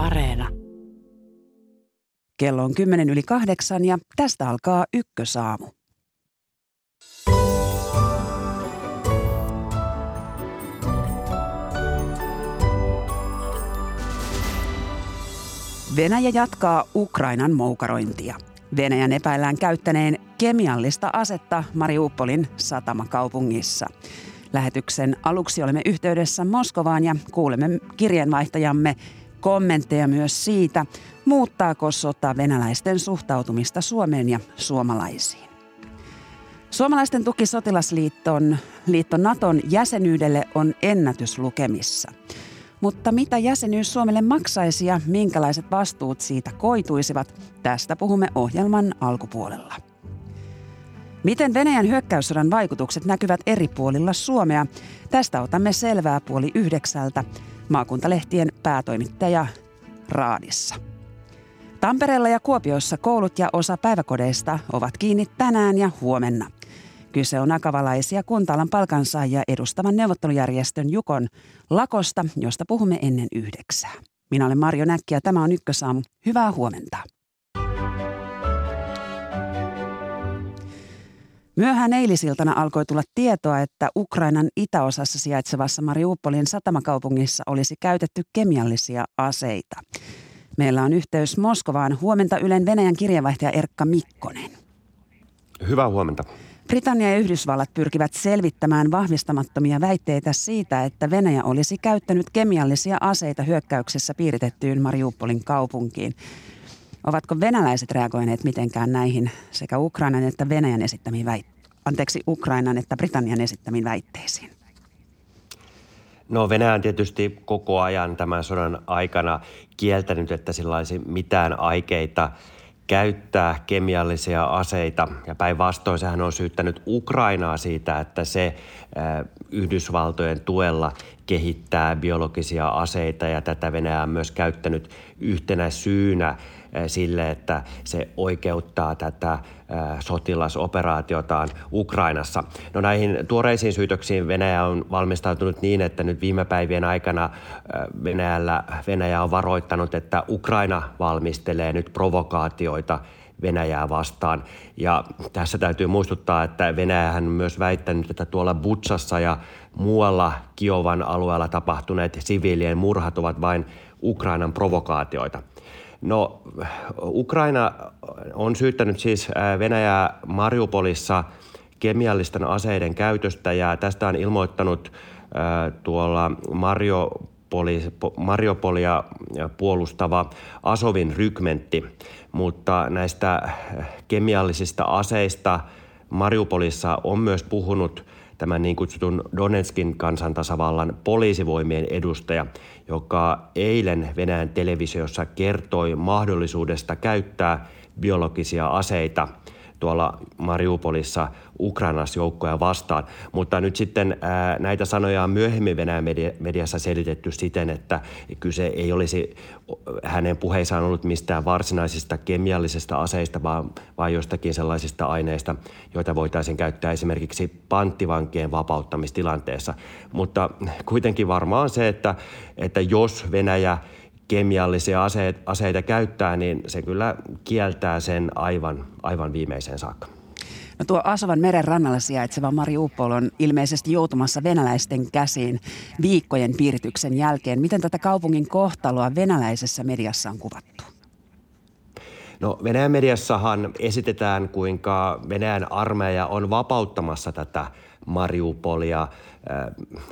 Areena. Kello on kymmenen yli kahdeksan ja tästä alkaa ykkösaamu. Venäjä jatkaa Ukrainan moukarointia. Venäjän epäillään käyttäneen kemiallista asetta Mariupolin satamakaupungissa. Lähetyksen aluksi olemme yhteydessä Moskovaan ja kuulemme kirjeenvaihtajamme kommentteja myös siitä, muuttaako sota venäläisten suhtautumista Suomeen ja suomalaisiin. Suomalaisten tuki sotilasliiton liitto Naton jäsenyydelle on ennätyslukemissa. Mutta mitä jäsenyys Suomelle maksaisi ja minkälaiset vastuut siitä koituisivat, tästä puhumme ohjelman alkupuolella. Miten Venäjän hyökkäyssodan vaikutukset näkyvät eri puolilla Suomea? Tästä otamme selvää puoli yhdeksältä maakuntalehtien päätoimittaja Raadissa. Tampereella ja Kuopiossa koulut ja osa päiväkodeista ovat kiinni tänään ja huomenna. Kyse on akavalaisia kuntalan palkansaajia edustavan neuvottelujärjestön Jukon lakosta, josta puhumme ennen yhdeksää. Minä olen Marjo Näkki ja tämä on Ykkösaamu. Hyvää huomenta. Myöhään eilisiltana alkoi tulla tietoa, että Ukrainan itäosassa sijaitsevassa Mariupolin satamakaupungissa olisi käytetty kemiallisia aseita. Meillä on yhteys Moskovaan. Huomenta Ylen Venäjän kirjeenvaihtaja Erkka Mikkonen. Hyvää huomenta. Britannia ja Yhdysvallat pyrkivät selvittämään vahvistamattomia väitteitä siitä, että Venäjä olisi käyttänyt kemiallisia aseita hyökkäyksessä piiritettyyn Mariupolin kaupunkiin. Ovatko venäläiset reagoineet mitenkään näihin sekä Ukrainan että Venäjän esittämiin väitteisiin? Anteeksi, Ukrainan että Britannian esittämiin väitteisiin? No Venäjä on tietysti koko ajan tämän sodan aikana kieltänyt, että sillä olisi mitään aikeita käyttää kemiallisia aseita. Ja päinvastoin sehän on syyttänyt Ukrainaa siitä, että se Yhdysvaltojen tuella kehittää biologisia aseita ja tätä Venäjä on myös käyttänyt yhtenä syynä sille, että se oikeuttaa tätä sotilasoperaatiotaan Ukrainassa. No näihin tuoreisiin syytöksiin Venäjä on valmistautunut niin, että nyt viime päivien aikana Venäjällä, Venäjä on varoittanut, että Ukraina valmistelee nyt provokaatioita Venäjää vastaan. Ja tässä täytyy muistuttaa, että Venäjähän on myös väittänyt, että tuolla Butsassa ja muualla Kiovan alueella tapahtuneet siviilien murhat ovat vain Ukrainan provokaatioita. No, Ukraina on syyttänyt siis Venäjää Mariupolissa kemiallisten aseiden käytöstä ja tästä on ilmoittanut tuolla Mariupoli, Mariupolia puolustava Asovin rykmentti, mutta näistä kemiallisista aseista Mariupolissa on myös puhunut tämän niin kutsutun Donetskin kansantasavallan poliisivoimien edustaja, joka eilen Venäjän televisiossa kertoi mahdollisuudesta käyttää biologisia aseita tuolla Mariupolissa Ukrainas joukkoja vastaan. Mutta nyt sitten ää, näitä sanoja on myöhemmin Venäjän media, mediassa selitetty siten, että kyse ei olisi hänen puheissaan ollut mistään varsinaisista kemiallisista aseista, vaan, vaan jostakin sellaisista aineista, joita voitaisiin käyttää esimerkiksi panttivankien vapauttamistilanteessa. Mutta kuitenkin varmaan se, että, että jos Venäjä kemiallisia aseita käyttää, niin se kyllä kieltää sen aivan, aivan viimeiseen saakka. No tuo Asovan meren rannalla sijaitseva Mariupol on ilmeisesti joutumassa venäläisten käsiin viikkojen piirityksen jälkeen. Miten tätä kaupungin kohtaloa venäläisessä mediassa on kuvattu? No Venäjän mediassahan esitetään, kuinka Venäjän armeija on vapauttamassa tätä Mariupolia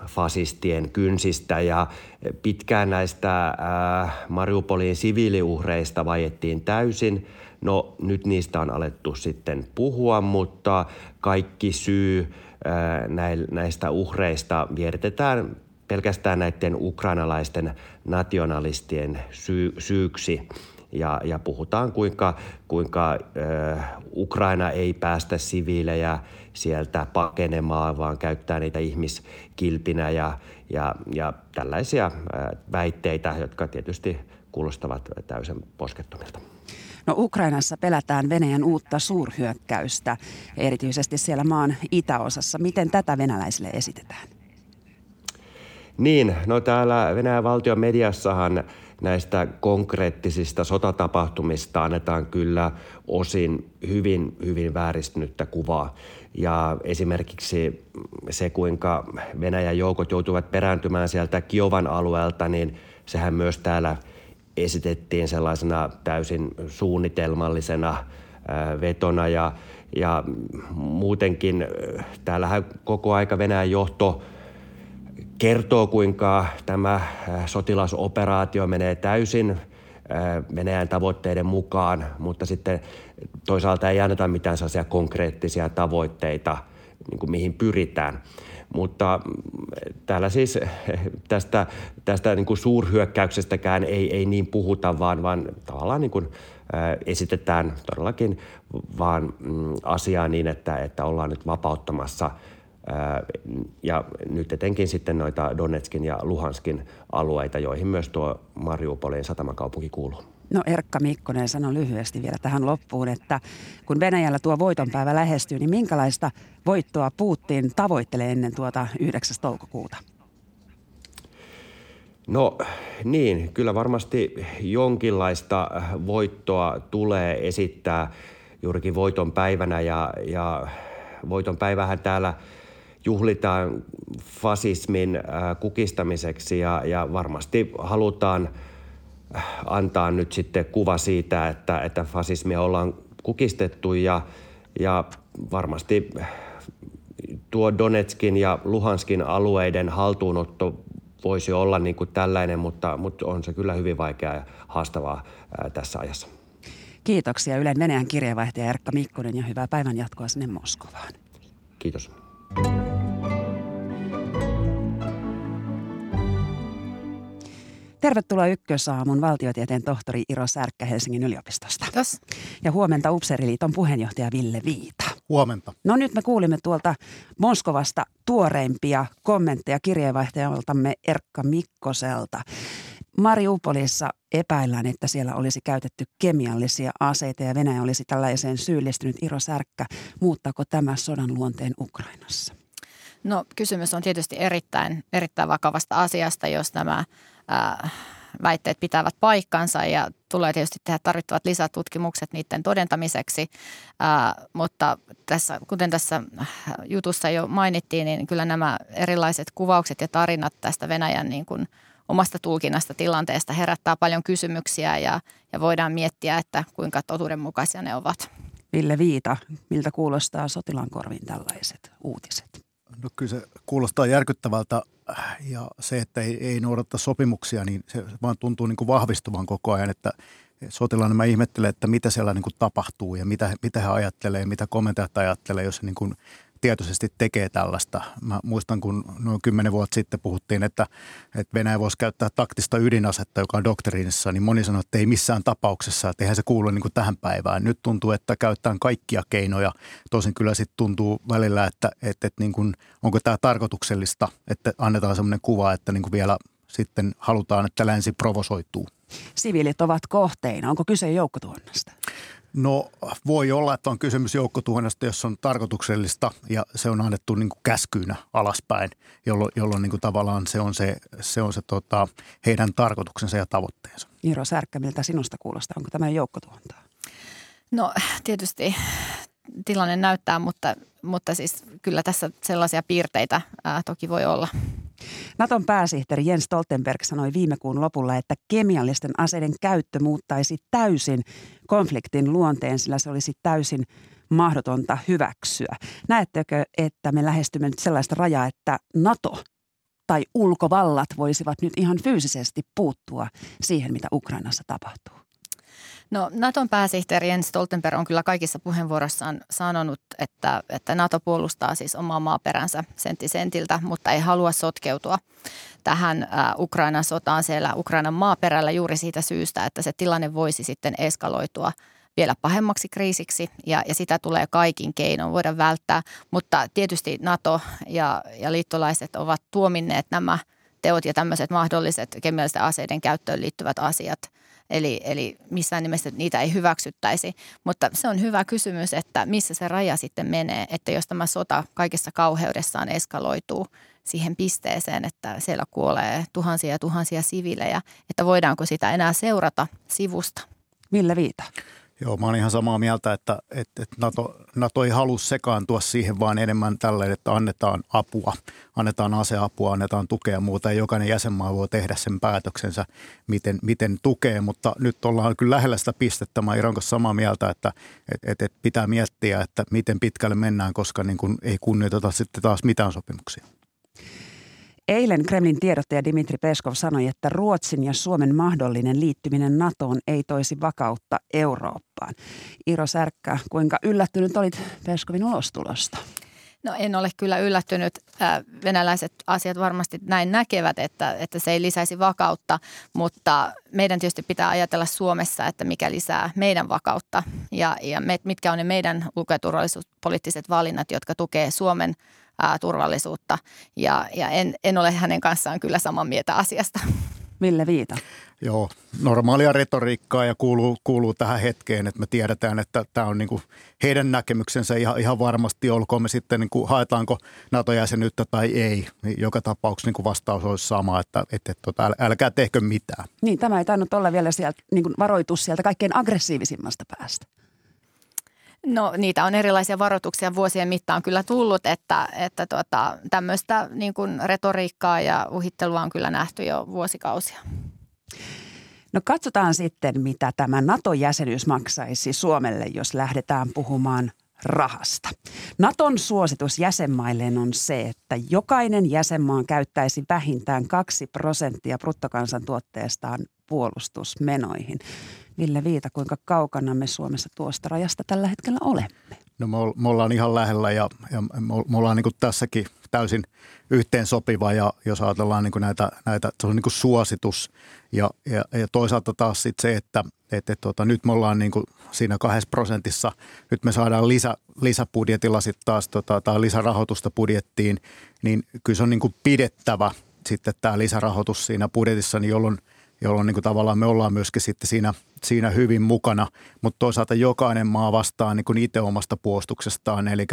fasistien kynsistä ja pitkään näistä äh, Mariupolin siviiliuhreista vajettiin täysin. No nyt niistä on alettu sitten puhua, mutta kaikki syy äh, näistä uhreista vietetään pelkästään näiden ukrainalaisten nationalistien syy, syyksi ja, ja puhutaan kuinka, kuinka äh, Ukraina ei päästä siviilejä sieltä pakenemaan, vaan käyttää niitä ihmiskilpinä ja, ja, ja tällaisia väitteitä, jotka tietysti kuulostavat täysin poskettomilta. No Ukrainassa pelätään Venäjän uutta suurhyökkäystä, erityisesti siellä maan itäosassa. Miten tätä venäläisille esitetään? Niin, no täällä Venäjän valtion mediassahan näistä konkreettisista sotatapahtumista annetaan kyllä osin hyvin, hyvin vääristynyttä kuvaa. Ja esimerkiksi se, kuinka Venäjän joukot joutuvat perääntymään sieltä Kiovan alueelta, niin sehän myös täällä esitettiin sellaisena täysin suunnitelmallisena vetona ja, ja muutenkin täällähän koko aika Venäjän johto kertoo, kuinka tämä sotilasoperaatio menee täysin Venäjän tavoitteiden mukaan, mutta sitten toisaalta ei anneta mitään sellaisia konkreettisia tavoitteita, niin kuin mihin pyritään. Mutta mm, täällä siis tästä, tästä niin kuin suurhyökkäyksestäkään ei, ei niin puhuta, vaan, vaan tavallaan niin kuin, esitetään todellakin vaan mm, asiaa niin, että, että ollaan nyt vapauttamassa ja nyt etenkin sitten noita Donetskin ja Luhanskin alueita, joihin myös tuo Mariupolin satamakaupunki kuuluu. No Erkka Mikkonen sanoi lyhyesti vielä tähän loppuun, että kun Venäjällä tuo voitonpäivä lähestyy, niin minkälaista voittoa Putin tavoittelee ennen tuota 9. toukokuuta? No niin, kyllä varmasti jonkinlaista voittoa tulee esittää juurikin voiton päivänä ja, ja voiton päivähän täällä juhlitaan fasismin kukistamiseksi ja, ja varmasti halutaan – antaa nyt sitten kuva siitä, että, että fasismia ollaan kukistettu ja, ja varmasti tuo Donetskin ja Luhanskin alueiden haltuunotto voisi olla niin kuin tällainen, mutta, mutta on se kyllä hyvin vaikeaa ja haastavaa ää, tässä ajassa. Kiitoksia Ylen Venäjän kirjeenvaihtaja Erkka Mikkonen ja hyvää päivän jatkoa sinne Moskovaan. Kiitos. Tervetuloa Ykkösaamun valtiotieteen tohtori Iro Särkkä Helsingin yliopistosta. Kiitos. Ja huomenta Upseriliiton puheenjohtaja Ville Viita. Huomenta. No nyt me kuulimme tuolta Moskovasta tuoreimpia kommentteja kirjeenvaihtajaltamme Erkka Mikkoselta. Mariupolissa epäillään, että siellä olisi käytetty kemiallisia aseita ja Venäjä olisi tällaiseen syyllistynyt. Iro Särkkä, muuttaako tämä sodan luonteen Ukrainassa? No kysymys on tietysti erittäin, erittäin vakavasta asiasta, jos nämä ää, väitteet pitävät paikkansa ja tulee tietysti tehdä tarvittavat lisätutkimukset niiden todentamiseksi. Ää, mutta tässä, kuten tässä jutussa jo mainittiin, niin kyllä nämä erilaiset kuvaukset ja tarinat tästä Venäjän niin kuin omasta tulkinnasta tilanteesta herättää paljon kysymyksiä ja, ja voidaan miettiä, että kuinka totuudenmukaisia ne ovat. Ville Viita, miltä kuulostaa sotilaan korviin tällaiset uutiset? No kyllä se kuulostaa järkyttävältä ja se, että ei, ei noudattaa sopimuksia, niin se vaan tuntuu niin kuin vahvistuvan koko ajan, että sotilaana mä ihmettelen, että mitä siellä niin kuin tapahtuu ja mitä, mitä he ajattelee, mitä komentajat ajattelee, jos he niin kuin tietoisesti tekee tällaista. Mä muistan, kun noin kymmenen vuotta sitten puhuttiin, että, että Venäjä voisi käyttää taktista ydinasetta, joka on doktriinissa, niin moni sanoi, että ei missään tapauksessa, että eihän se kuulu niin kuin tähän päivään. Nyt tuntuu, että käytetään kaikkia keinoja. Tosin kyllä sitten tuntuu välillä, että, että, että niin kuin, onko tämä tarkoituksellista, että annetaan sellainen kuva, että niin kuin vielä sitten halutaan, että länsi provosoituu. Siviilit ovat kohteina. Onko kyse joukkotuonnasta? No voi olla, että on kysymys joukkotuhonnasta, jos on tarkoituksellista ja se on annettu niin kuin käskyynä alaspäin, jolloin, jolloin niin kuin tavallaan se on se, se, on se tota, heidän tarkoituksensa ja tavoitteensa. Iiro Särkkä, miltä sinusta kuulostaa? Onko tämä joukkotuhontaa? No tietysti tilanne näyttää, mutta, mutta siis kyllä tässä sellaisia piirteitä ää, toki voi olla. Naton pääsihteeri Jens Stoltenberg sanoi viime kuun lopulla, että kemiallisten aseiden käyttö muuttaisi täysin konfliktin luonteen, sillä se olisi täysin mahdotonta hyväksyä. Näettekö, että me lähestymme nyt sellaista rajaa, että NATO tai ulkovallat voisivat nyt ihan fyysisesti puuttua siihen, mitä Ukrainassa tapahtuu? No Naton pääsihteeri Jens Stoltenberg on kyllä kaikissa puheenvuorossaan sanonut, että, että NATO puolustaa siis omaa maaperänsä sentti sentiltä, mutta ei halua sotkeutua tähän äh, Ukrainan sotaan siellä Ukrainan maaperällä juuri siitä syystä, että se tilanne voisi sitten eskaloitua vielä pahemmaksi kriisiksi ja, ja sitä tulee kaikin keinoin voida välttää. Mutta tietysti NATO ja, ja liittolaiset ovat tuominneet nämä teot ja tämmöiset mahdolliset kemiallisten aseiden käyttöön liittyvät asiat – eli, eli missään nimessä niitä ei hyväksyttäisi. Mutta se on hyvä kysymys, että missä se raja sitten menee, että jos tämä sota kaikessa kauheudessaan eskaloituu siihen pisteeseen, että siellä kuolee tuhansia ja tuhansia sivilejä, että voidaanko sitä enää seurata sivusta. Millä viita? Joo, mä oon ihan samaa mieltä, että, että, että NATO, NATO ei halua sekaantua siihen, vaan enemmän tälle, että annetaan apua, annetaan aseapua, annetaan tukea muuta. Jokainen jäsenmaa voi tehdä sen päätöksensä, miten, miten tukee, mutta nyt ollaan kyllä lähellä sitä pistettä. Mä kanssa samaa mieltä, että, että, että pitää miettiä, että miten pitkälle mennään, koska niin kuin ei kunnioiteta sitten taas mitään sopimuksia. Eilen Kremlin tiedottaja Dimitri Peskov sanoi, että Ruotsin ja Suomen mahdollinen liittyminen NATOon ei toisi vakautta Eurooppaan. Iro Särkkä, kuinka yllättynyt olit Peskovin ulostulosta? No en ole kyllä yllättynyt. Venäläiset asiat varmasti näin näkevät, että, että se ei lisäisi vakautta, mutta meidän tietysti pitää ajatella Suomessa, että mikä lisää meidän vakautta ja, ja mitkä on ne meidän ulko- ja turvallisuuspoliittiset valinnat, jotka tukee Suomen ää, turvallisuutta. Ja, ja en, en ole hänen kanssaan kyllä samaa mieltä asiasta. Mille Viita? Joo, normaalia retoriikkaa ja kuuluu, kuuluu tähän hetkeen, että me tiedetään, että tämä on niin kuin heidän näkemyksensä ihan, ihan varmasti, olkoon me sitten niin kuin haetaanko NATO-jäsenyyttä tai ei. Joka tapauksessa niin kuin vastaus olisi sama, että, että, että tota, älkää tehkö mitään. Niin, tämä ei tainnut olla vielä sieltä, niin kuin varoitus sieltä kaikkein aggressiivisimmasta päästä. No niitä on erilaisia varoituksia vuosien mittaan kyllä tullut, että, että tuota, tämmöistä niin kuin retoriikkaa ja uhittelua on kyllä nähty jo vuosikausia. No katsotaan sitten, mitä tämä NATO-jäsenyys maksaisi Suomelle, jos lähdetään puhumaan rahasta. Naton suositus jäsenmailleen on se, että jokainen jäsenmaa käyttäisi vähintään 2 prosenttia bruttokansantuotteestaan puolustusmenoihin. Ville Viita, kuinka kaukana me Suomessa tuosta rajasta tällä hetkellä olemme? No me, ollaan ihan lähellä ja, ja me ollaan niin tässäkin täysin yhteen sopiva ja jos ajatellaan niin näitä, näitä, se on niin suositus ja, ja, ja toisaalta taas sit se, että et, et, tota, nyt me ollaan niin siinä kahdessa prosentissa, nyt me saadaan lisä, lisäbudjetilla sitten taas tota, tai lisärahoitusta budjettiin, niin kyllä se on niin pidettävä sitten tämä lisärahoitus siinä budjetissa, niin jolloin – jolloin niin kuin tavallaan me ollaan myöskin sitten siinä, siinä hyvin mukana, mutta toisaalta jokainen maa vastaa niin kuin itse omasta puolustuksestaan, eli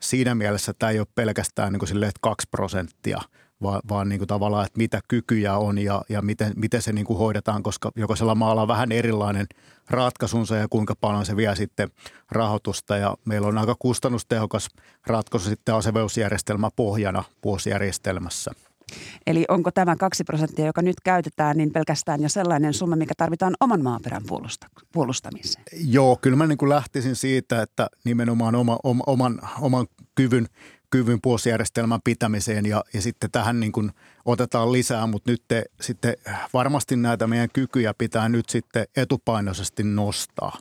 siinä mielessä tämä ei ole pelkästään niin kuin sille, että kaksi prosenttia, vaan, vaan niin kuin tavallaan, että mitä kykyjä on ja, ja miten, miten se niin kuin hoidetaan, koska jokaisella maalla on vähän erilainen ratkaisunsa ja kuinka paljon se vie sitten rahoitusta ja meillä on aika kustannustehokas ratkaisu sitten aseveusjärjestelmä pohjana vuosijärjestelmässä. Eli onko tämä kaksi prosenttia, joka nyt käytetään, niin pelkästään jo sellainen summa, mikä tarvitaan oman maaperän puolustamiseen? Joo, kyllä mä niin kuin lähtisin siitä, että nimenomaan oma, oma, oman, oman kyvyn kyvyn puolustusjärjestelmän pitämiseen ja, ja sitten tähän niin kuin otetaan lisää, mutta nyt te, sitten varmasti näitä meidän kykyjä pitää nyt sitten etupainoisesti nostaa.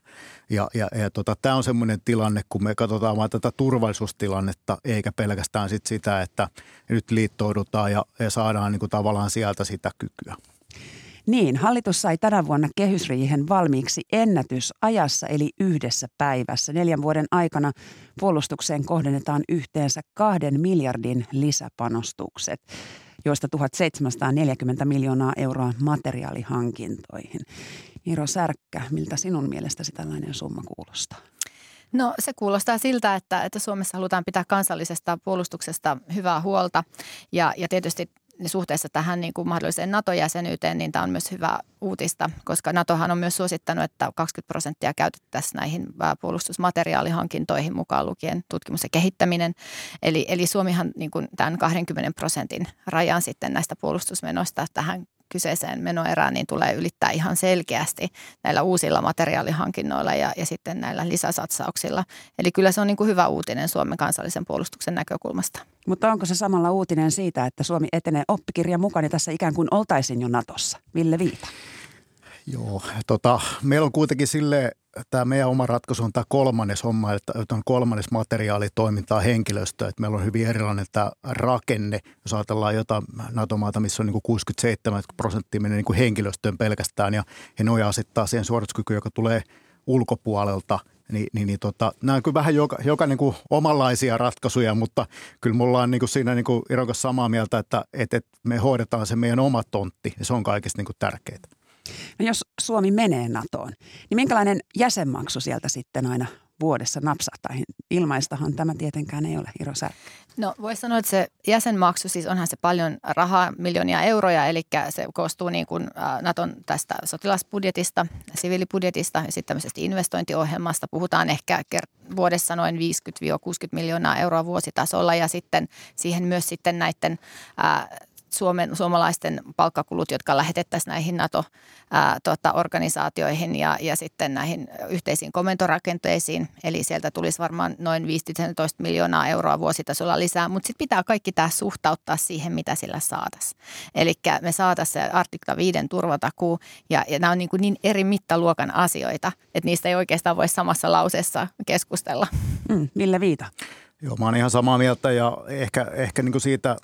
Ja, ja, ja tota, tämä on semmoinen tilanne, kun me katsotaan vain tätä turvallisuustilannetta, eikä pelkästään sit sitä, että nyt liittoudutaan ja, ja saadaan niin kuin tavallaan sieltä sitä kykyä. Niin, hallitus sai tänä vuonna kehysriihen valmiiksi ennätysajassa eli yhdessä päivässä. Neljän vuoden aikana puolustukseen kohdennetaan yhteensä kahden miljardin lisäpanostukset joista 1740 miljoonaa euroa materiaalihankintoihin. Iiro Särkkä, miltä sinun mielestäsi tällainen summa kuulostaa? No se kuulostaa siltä, että, että Suomessa halutaan pitää kansallisesta puolustuksesta hyvää huolta ja, ja tietysti suhteessa tähän niin kuin mahdolliseen NATO-jäsenyyteen, niin tämä on myös hyvä uutista, koska NATOhan on myös suosittanut, että 20 prosenttia käytettäisiin näihin puolustusmateriaalihankintoihin mukaan lukien tutkimus ja kehittäminen. Eli, eli Suomihan niin kuin tämän 20 prosentin rajan sitten näistä puolustusmenoista tähän kyseiseen menoerään niin tulee ylittää ihan selkeästi näillä uusilla materiaalihankinnoilla ja, ja sitten näillä lisäsatsauksilla. Eli kyllä se on niin kuin hyvä uutinen Suomen kansallisen puolustuksen näkökulmasta. Mutta onko se samalla uutinen siitä, että Suomi etenee oppikirjan mukaan ja tässä ikään kuin oltaisiin jo Natossa? Ville Viita. Joo, tota, meillä on kuitenkin sille tämä meidän oma ratkaisu on tämä kolmannes homma, että on kolmannes materiaalitoimintaa henkilöstöä, että meillä on hyvin erilainen tämä rakenne. Jos ajatellaan jotain NATO-maata, missä on niin kuin 67 prosenttia menee niin henkilöstöön pelkästään ja he nojaa sitten siihen suorituskykyyn, joka tulee ulkopuolelta – niin, niin, niin tota, nämä on kyllä vähän joka, joka niin kuin omanlaisia ratkaisuja, mutta kyllä me ollaan niin kuin siinä niin kuin Iron samaa mieltä, että, että, että me hoidetaan se meidän oma tontti ja se on kaikista niin kuin tärkeää. No jos Suomi menee NATOon, niin minkälainen jäsenmaksu sieltä sitten aina vuodessa napsahtaa? Ilmaistahan tämä tietenkään ei ole, Iro Sär. No voisi sanoa, että se jäsenmaksu, siis onhan se paljon rahaa, miljoonia euroja, eli se koostuu niin kuin Naton tästä sotilasbudjetista, siviilibudjetista ja sitten tämmöisestä investointiohjelmasta. Puhutaan ehkä vuodessa noin 50-60 miljoonaa euroa vuositasolla ja sitten siihen myös sitten näiden Suomen, suomalaisten palkkakulut, jotka lähetettäisiin näihin NATO-organisaatioihin ja, ja sitten näihin yhteisiin komentorakenteisiin. Eli sieltä tulisi varmaan noin 15 miljoonaa euroa vuositasolla lisää, mutta sitten pitää kaikki tämä suhtauttaa siihen, mitä sillä saataisiin. Eli me saataisiin se artikla 5 turvatakuu ja, ja nämä on niin, kuin niin eri mittaluokan asioita, että niistä ei oikeastaan voi samassa lauseessa keskustella. Mm, Ville Viita. Joo, mä oon ihan samaa mieltä ja ehkä, ehkä niin kuin siitä –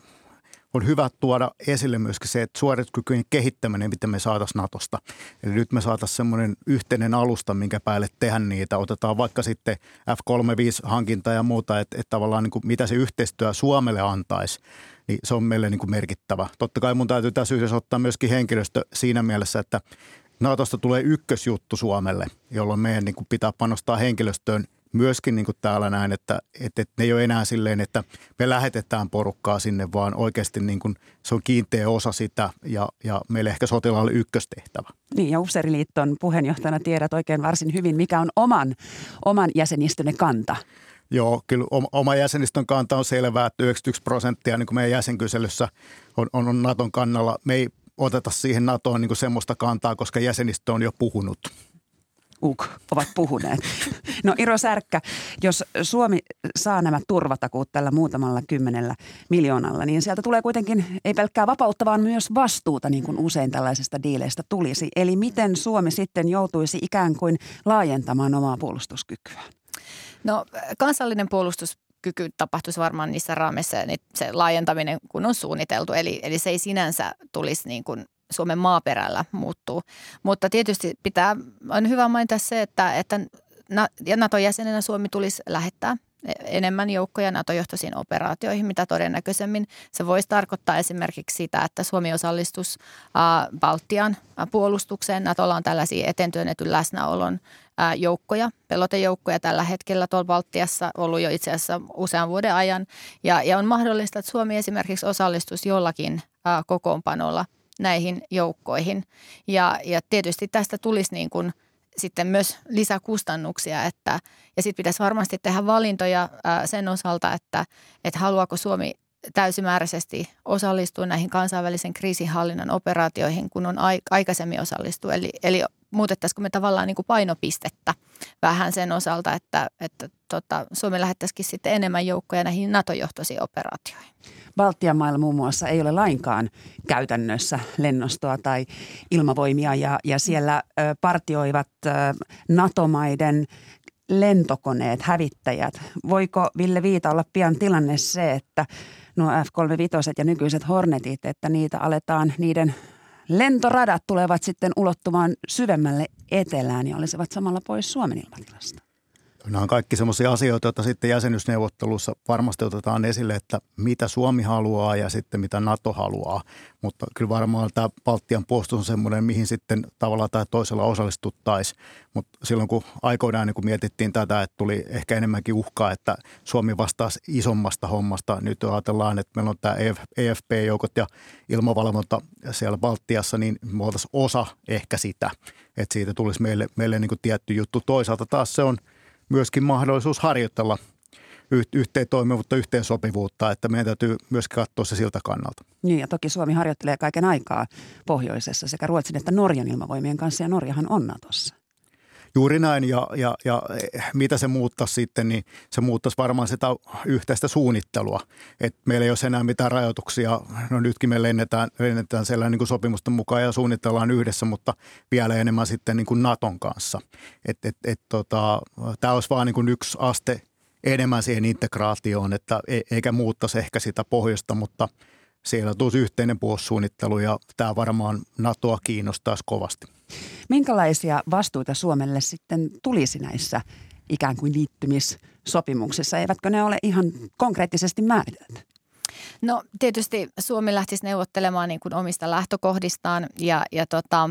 on hyvä tuoda esille myöskin se, että suorituskykyjen kehittäminen, mitä me saataisiin Natosta. Eli nyt me saataisiin semmoinen yhteinen alusta, minkä päälle tehdä niitä. Otetaan vaikka sitten F-35-hankinta ja muuta, että, että tavallaan niin kuin mitä se yhteistyö Suomelle antaisi niin se on meille niin kuin merkittävä. Totta kai mun täytyy tässä yhdessä ottaa myöskin henkilöstö siinä mielessä, että Natosta tulee ykkösjuttu Suomelle, jolloin meidän niin kuin pitää panostaa henkilöstöön myöskin niin kuin täällä näin, että, että, että ne ei ole enää silleen, että me lähetetään porukkaa sinne, vaan oikeasti niin kuin se on kiinteä osa sitä ja, ja meille ehkä sotilaalle ykköstehtävä. Niin ja Upseeriliiton puheenjohtajana tiedät oikein varsin hyvin, mikä on oman, oman jäsenistönne kanta. Joo, kyllä oma jäsenistön kanta on selvää, että 91 prosenttia niin kuin meidän jäsenkyselyssä on, on, on Naton kannalla. Me ei oteta siihen NATOon niin kuin semmoista kantaa, koska jäsenistö on jo puhunut. UK ovat puhuneet. No Iro Särkkä, jos Suomi saa nämä turvatakuut tällä muutamalla kymmenellä miljoonalla, niin sieltä tulee kuitenkin ei pelkkää vapautta, vaan myös vastuuta, niin kuin usein tällaisesta diileistä tulisi. Eli miten Suomi sitten joutuisi ikään kuin laajentamaan omaa puolustuskykyä? No kansallinen puolustus kyky tapahtuisi varmaan niissä raameissa niin se laajentaminen, kun on suunniteltu. Eli, eli se ei sinänsä tulisi niin kuin Suomen maaperällä muuttuu. Mutta tietysti pitää, on hyvä mainita se, että, että NATO-jäsenenä Suomi tulisi lähettää enemmän joukkoja NATO-johtoisiin operaatioihin, mitä todennäköisemmin. Se voisi tarkoittaa esimerkiksi sitä, että Suomi osallistus Baltian puolustukseen. NATOlla on tällaisia etentyönnetyn läsnäolon joukkoja, pelotejoukkoja tällä hetkellä tuolla Baltiassa ollut jo itse asiassa usean vuoden ajan. Ja, ja on mahdollista, että Suomi esimerkiksi osallistuisi jollakin kokoonpanolla – näihin joukkoihin. Ja, ja tietysti tästä tulisi niin kuin sitten myös lisäkustannuksia, että, ja sitten pitäisi varmasti tehdä valintoja sen osalta, että, että haluaako Suomi täysimääräisesti osallistua näihin kansainvälisen kriisinhallinnan operaatioihin, kun on aikaisemmin osallistunut. Eli, eli muutettaisiko me tavallaan niin kuin painopistettä vähän sen osalta, että, että tota, Suomi lähettäisikin sitten enemmän joukkoja näihin NATO-johtoisiin operaatioihin. Baltian mailla muun muassa ei ole lainkaan käytännössä lennostoa tai ilmavoimia ja, ja siellä partioivat NATO-maiden lentokoneet, hävittäjät. Voiko Ville Viita olla pian tilanne se, että nuo F-35 ja nykyiset Hornetit, että niitä aletaan, niiden lentoradat tulevat sitten ulottumaan syvemmälle etelään ja olisivat samalla pois Suomen ilmatilasta? Nämä on kaikki sellaisia asioita, joita sitten jäsenyysneuvottelussa varmasti otetaan esille, että mitä Suomi haluaa ja sitten mitä NATO haluaa. Mutta kyllä varmaan tämä Baltian puolustus on semmoinen, mihin sitten tavallaan tai toisella osallistuttaisiin. Mutta silloin kun aikoinaan niin kun mietittiin tätä, että tuli ehkä enemmänkin uhkaa, että Suomi vastaisi isommasta hommasta. Nyt ajatellaan, että meillä on tämä EFP-joukot ja ilmavalvonta siellä Baltiassa, niin me oltaisiin osa ehkä sitä. Että siitä tulisi meille, meille niin kuin tietty juttu. Toisaalta taas se on – myöskin mahdollisuus harjoitella yhteen toimivuutta, yhteen sopivuutta, että meidän täytyy myös katsoa se siltä kannalta. Niin ja toki Suomi harjoittelee kaiken aikaa pohjoisessa sekä Ruotsin että Norjan ilmavoimien kanssa ja Norjahan on Natossa. Juuri näin ja, ja, ja mitä se muuttaisi sitten, niin se muuttaisi varmaan sitä yhteistä suunnittelua. Et meillä ei ole enää mitään rajoituksia. No nytkin me lennetään, lennetään sellainen niin kuin sopimusten mukaan ja suunnitellaan yhdessä, mutta vielä enemmän sitten niin kuin Naton kanssa. Et, et, et, tota, Tämä olisi vain niin yksi aste enemmän siihen integraatioon, että e, eikä muuttaisi ehkä sitä pohjoista, mutta siellä tulisi yhteinen puolustussuunnittelu ja tämä varmaan NATOa kiinnostaisi kovasti. Minkälaisia vastuita Suomelle sitten tulisi näissä ikään kuin liittymissopimuksissa? Eivätkö ne ole ihan konkreettisesti määritelty? No tietysti Suomi lähtisi neuvottelemaan niin kuin omista lähtökohdistaan ja, ja tota,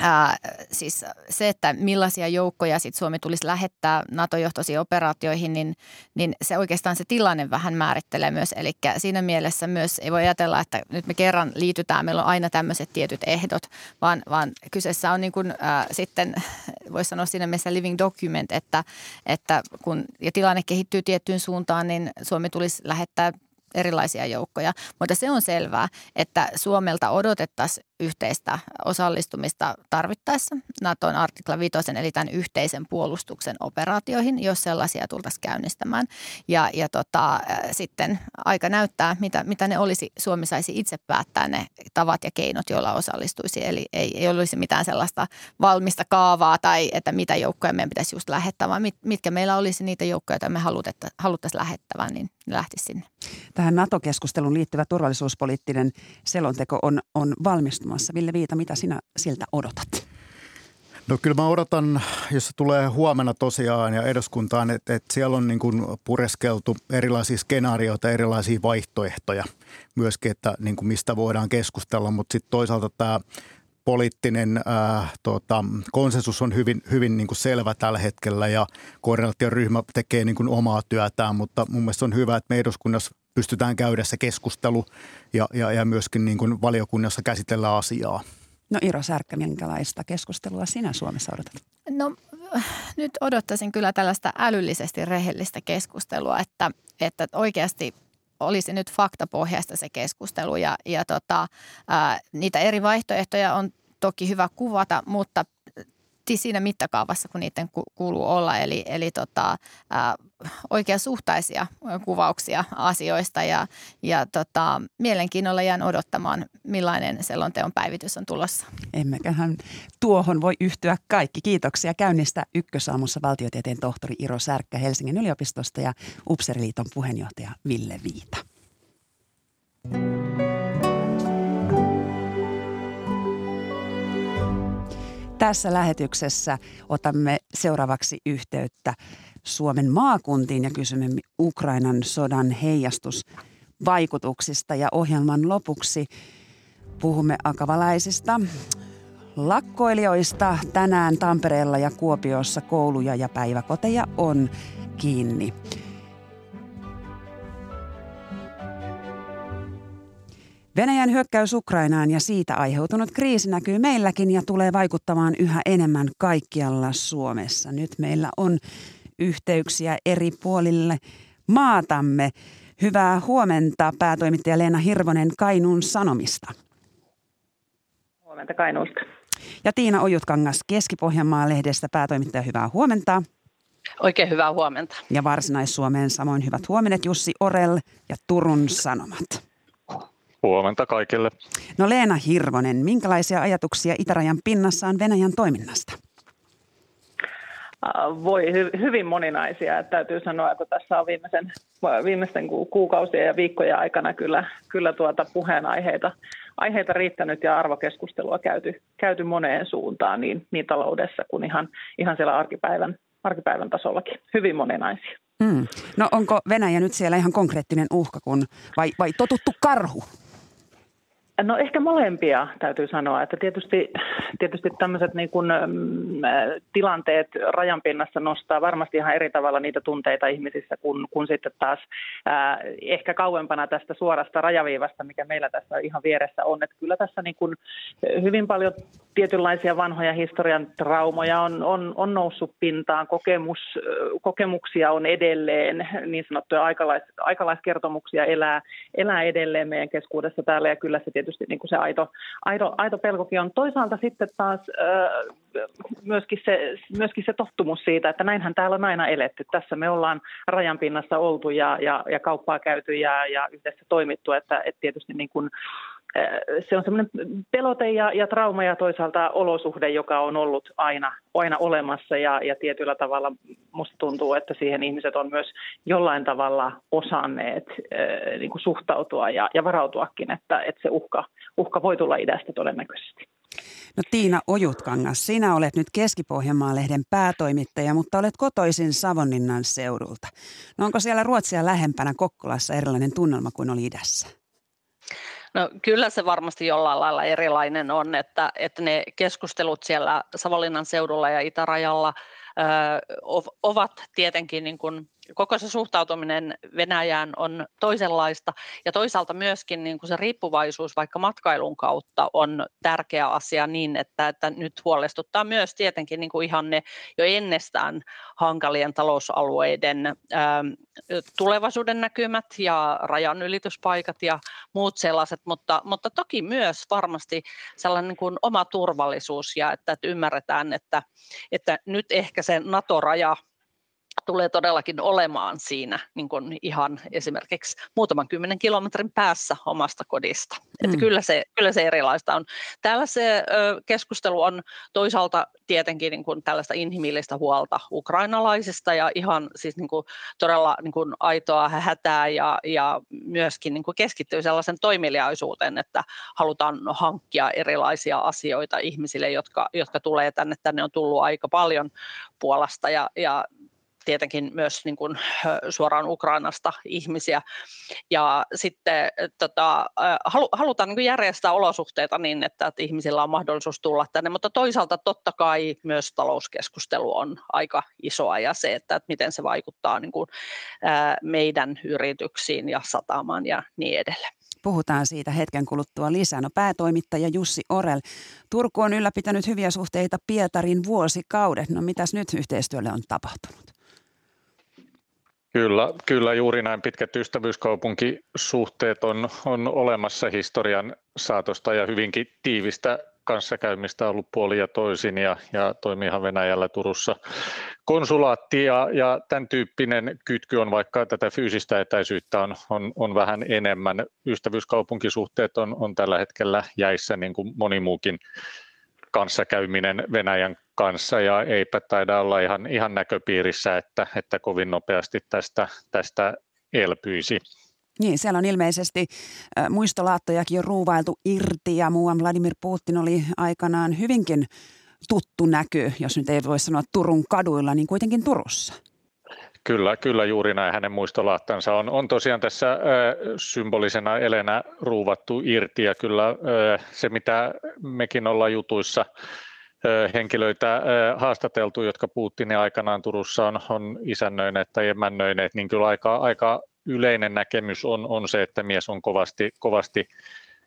Ää, siis se, että millaisia joukkoja sit Suomi tulisi lähettää NATO-johtoisiin operaatioihin, niin, niin se oikeastaan se tilanne vähän määrittelee myös. Eli siinä mielessä myös ei voi ajatella, että nyt me kerran liitytään, meillä on aina tämmöiset tietyt ehdot, vaan, vaan kyseessä on niin kuin, ää, sitten, voisi sanoa siinä mielessä living document, että, että kun ja tilanne kehittyy tiettyyn suuntaan, niin Suomi tulisi lähettää erilaisia joukkoja. Mutta se on selvää, että Suomelta odotettaisiin yhteistä osallistumista tarvittaessa NATOn artikla 5, eli tämän yhteisen puolustuksen operaatioihin, jos sellaisia tultaisiin käynnistämään. Ja, ja tota, sitten aika näyttää, mitä, mitä ne olisi. Suomi saisi itse päättää ne tavat ja keinot, joilla osallistuisi. Eli ei, ei olisi mitään sellaista valmista kaavaa tai että mitä joukkoja meidän pitäisi just lähettää, vaan mit, mitkä meillä olisi niitä joukkoja, joita me haluttaisiin lähettävän, niin lähtisi sinne. Tähän NATO-keskusteluun liittyvä turvallisuuspoliittinen selonteko on, on valmistumassa. Ville Viita, mitä sinä siltä odotat? No kyllä mä odotan, jos se tulee huomenna tosiaan ja eduskuntaan, että, että siellä on niin kuin pureskeltu erilaisia skenaarioita, erilaisia vaihtoehtoja myöskin, että niin kuin mistä voidaan keskustella, mutta sitten toisaalta tämä poliittinen äh, tota, konsensus on hyvin, hyvin niin kuin selvä tällä hetkellä ja koordinaation ryhmä tekee niin kuin omaa työtään, mutta mun mielestä on hyvä, että me eduskunnassa pystytään käydä se keskustelu ja, ja, ja myöskin niin kuin valiokunnassa käsitellä asiaa. No Iro Särkkä, minkälaista keskustelua sinä Suomessa odotat? No nyt odottaisin kyllä tällaista älyllisesti rehellistä keskustelua, että, että oikeasti olisi nyt faktapohjaista se keskustelu ja, ja tota, ää, niitä eri vaihtoehtoja on toki hyvä kuvata, mutta siinä mittakaavassa, kun niiden kuuluu olla. Eli, eli tota, ää, oikeasuhtaisia kuvauksia asioista ja, ja tota, mielenkiinnolla jään odottamaan, millainen selonteon päivitys on tulossa. Emmeköhän tuohon voi yhtyä kaikki. Kiitoksia käynnistä Ykkösaamussa valtiotieteen tohtori Iro Särkkä Helsingin yliopistosta ja Upseriliiton puheenjohtaja Ville Viita. Tässä lähetyksessä otamme seuraavaksi yhteyttä Suomen maakuntiin ja kysymme Ukrainan sodan heijastusvaikutuksista. Ja ohjelman lopuksi puhumme akavalaisista lakkoilijoista. Tänään Tampereella ja Kuopiossa kouluja ja päiväkoteja on kiinni. Venäjän hyökkäys Ukrainaan ja siitä aiheutunut kriisi näkyy meilläkin ja tulee vaikuttamaan yhä enemmän kaikkialla Suomessa. Nyt meillä on yhteyksiä eri puolille maatamme. Hyvää huomenta päätoimittaja Leena Hirvonen Kainuun Sanomista. Huomenta Kainuusta. Ja Tiina Ojutkangas Keski-Pohjanmaan lehdestä päätoimittaja, hyvää huomenta. Oikein hyvää huomenta. Ja Varsinais-Suomeen samoin hyvät huomenet Jussi Orel ja Turun Sanomat. Huomenta kaikille. No Leena Hirvonen, minkälaisia ajatuksia itärajan pinnassa on Venäjän toiminnasta? Äh, voi hy- hyvin moninaisia. Että täytyy sanoa, että tässä on viimeisen, viimeisten kuukausien ja viikkojen aikana kyllä, kyllä tuota puheenaiheita aiheita riittänyt ja arvokeskustelua käyty, käyty moneen suuntaan niin, niin taloudessa kuin ihan, ihan siellä arkipäivän, arkipäivän tasollakin. Hyvin moninaisia. Hmm. No onko Venäjä nyt siellä ihan konkreettinen uhka kun, vai, vai totuttu karhu? No ehkä molempia täytyy sanoa, että tietysti, tietysti tämmöiset niin kuin, mm, tilanteet rajanpinnassa nostaa varmasti ihan eri tavalla niitä tunteita ihmisissä kuin, kuin sitten taas äh, ehkä kauempana tästä suorasta rajaviivasta, mikä meillä tässä ihan vieressä on. Että kyllä tässä niin kuin hyvin paljon tietynlaisia vanhoja historian traumoja on, on, on noussut pintaan, kokemus, kokemuksia on edelleen, niin sanottuja aikalais, aikalaiskertomuksia elää, elää edelleen meidän keskuudessa täällä. Ja kyllä se tietysti niin kuin se aito, aito, aito pelkokin on. Toisaalta sitten taas myöskin, se, myöskin se tottumus siitä, että näinhän täällä on aina eletty. Tässä me ollaan rajanpinnassa oltu ja, ja, ja kauppaa käyty ja, ja yhdessä toimittu, että, että tietysti niin kuin, se on semmoinen pelote ja, ja trauma ja toisaalta olosuhde, joka on ollut aina, aina olemassa ja, ja tietyllä tavalla musta tuntuu, että siihen ihmiset on myös jollain tavalla osanneet äh, niin kuin suhtautua ja, ja varautuakin, että, että se uhka, uhka voi tulla idästä todennäköisesti. No Tiina Ojutkangas, sinä olet nyt Keski-Pohjanmaan-lehden päätoimittaja, mutta olet kotoisin Savonlinnan seudulta. No onko siellä Ruotsia lähempänä Kokkolassa erilainen tunnelma kuin oli idässä? No kyllä se varmasti jollain lailla erilainen on, että, että ne keskustelut siellä Savonlinnan seudulla ja itärajalla ovat tietenkin niin kuin koko se suhtautuminen Venäjään on toisenlaista. Ja toisaalta myöskin niin kuin se riippuvaisuus vaikka matkailun kautta on tärkeä asia niin, että, että nyt huolestuttaa myös tietenkin niin kuin ihan ne jo ennestään hankalien talousalueiden ää, tulevaisuuden näkymät ja rajanylityspaikat ja muut sellaiset, mutta, mutta toki myös varmasti sellainen niin kuin oma turvallisuus ja että, että ymmärretään, että, että nyt ehkä se NATO-raja tulee todellakin olemaan siinä niin kuin ihan esimerkiksi muutaman kymmenen kilometrin päässä omasta kodista. Mm. Että kyllä, se, kyllä se erilaista on. Täällä se ö, keskustelu on toisaalta tietenkin niin kuin tällaista inhimillistä huolta ukrainalaisista ja ihan siis niin kuin todella niin kuin aitoa hätää ja, ja myöskin niin kuin keskittyy sellaisen toimeliaisuuteen, että halutaan hankkia erilaisia asioita ihmisille, jotka, jotka tulee tänne. Tänne on tullut aika paljon Puolasta ja, ja tietenkin myös niin kuin, suoraan Ukrainasta ihmisiä. Ja sitten tota, halutaan niin järjestää olosuhteita niin, että, että ihmisillä on mahdollisuus tulla tänne, mutta toisaalta totta kai myös talouskeskustelu on aika isoa ja se, että, että miten se vaikuttaa niin kuin, meidän yrityksiin ja satamaan ja niin edelleen. Puhutaan siitä hetken kuluttua lisää. No päätoimittaja Jussi Orel. Turku on ylläpitänyt hyviä suhteita Pietarin vuosikaudet. No mitäs nyt yhteistyölle on tapahtunut? Kyllä, kyllä juuri näin pitkät ystävyyskaupunkisuhteet on, on olemassa historian saatosta ja hyvinkin tiivistä kanssakäymistä on ollut puoli ja toisin ja, ja toimiihan Venäjällä Turussa konsulaatti ja, ja tämän tyyppinen kytky on, vaikka tätä fyysistä etäisyyttä on, on, on vähän enemmän. Ystävyyskaupunkisuhteet on, on tällä hetkellä jäissä niin kuin moni muukin kanssakäyminen Venäjän kanssa ja eipä taida olla ihan, ihan näköpiirissä, että, että kovin nopeasti tästä, tästä elpyisi. Niin, siellä on ilmeisesti äh, muistolaattojakin jo ruuvailtu irti ja muuan Vladimir Putin oli aikanaan hyvinkin tuttu näky, jos nyt ei voi sanoa Turun kaduilla, niin kuitenkin Turussa. Kyllä, kyllä juuri näin hänen muistolaattansa on, on tosiaan tässä ö, symbolisena elenä ruuvattu irti ja kyllä ö, se mitä mekin ollaan jutuissa henkilöitä haastateltu, jotka Putinin aikanaan Turussa on, on isännöineet tai emännöineet, niin kyllä aika, aika yleinen näkemys on, on se, että mies on kovasti, kovasti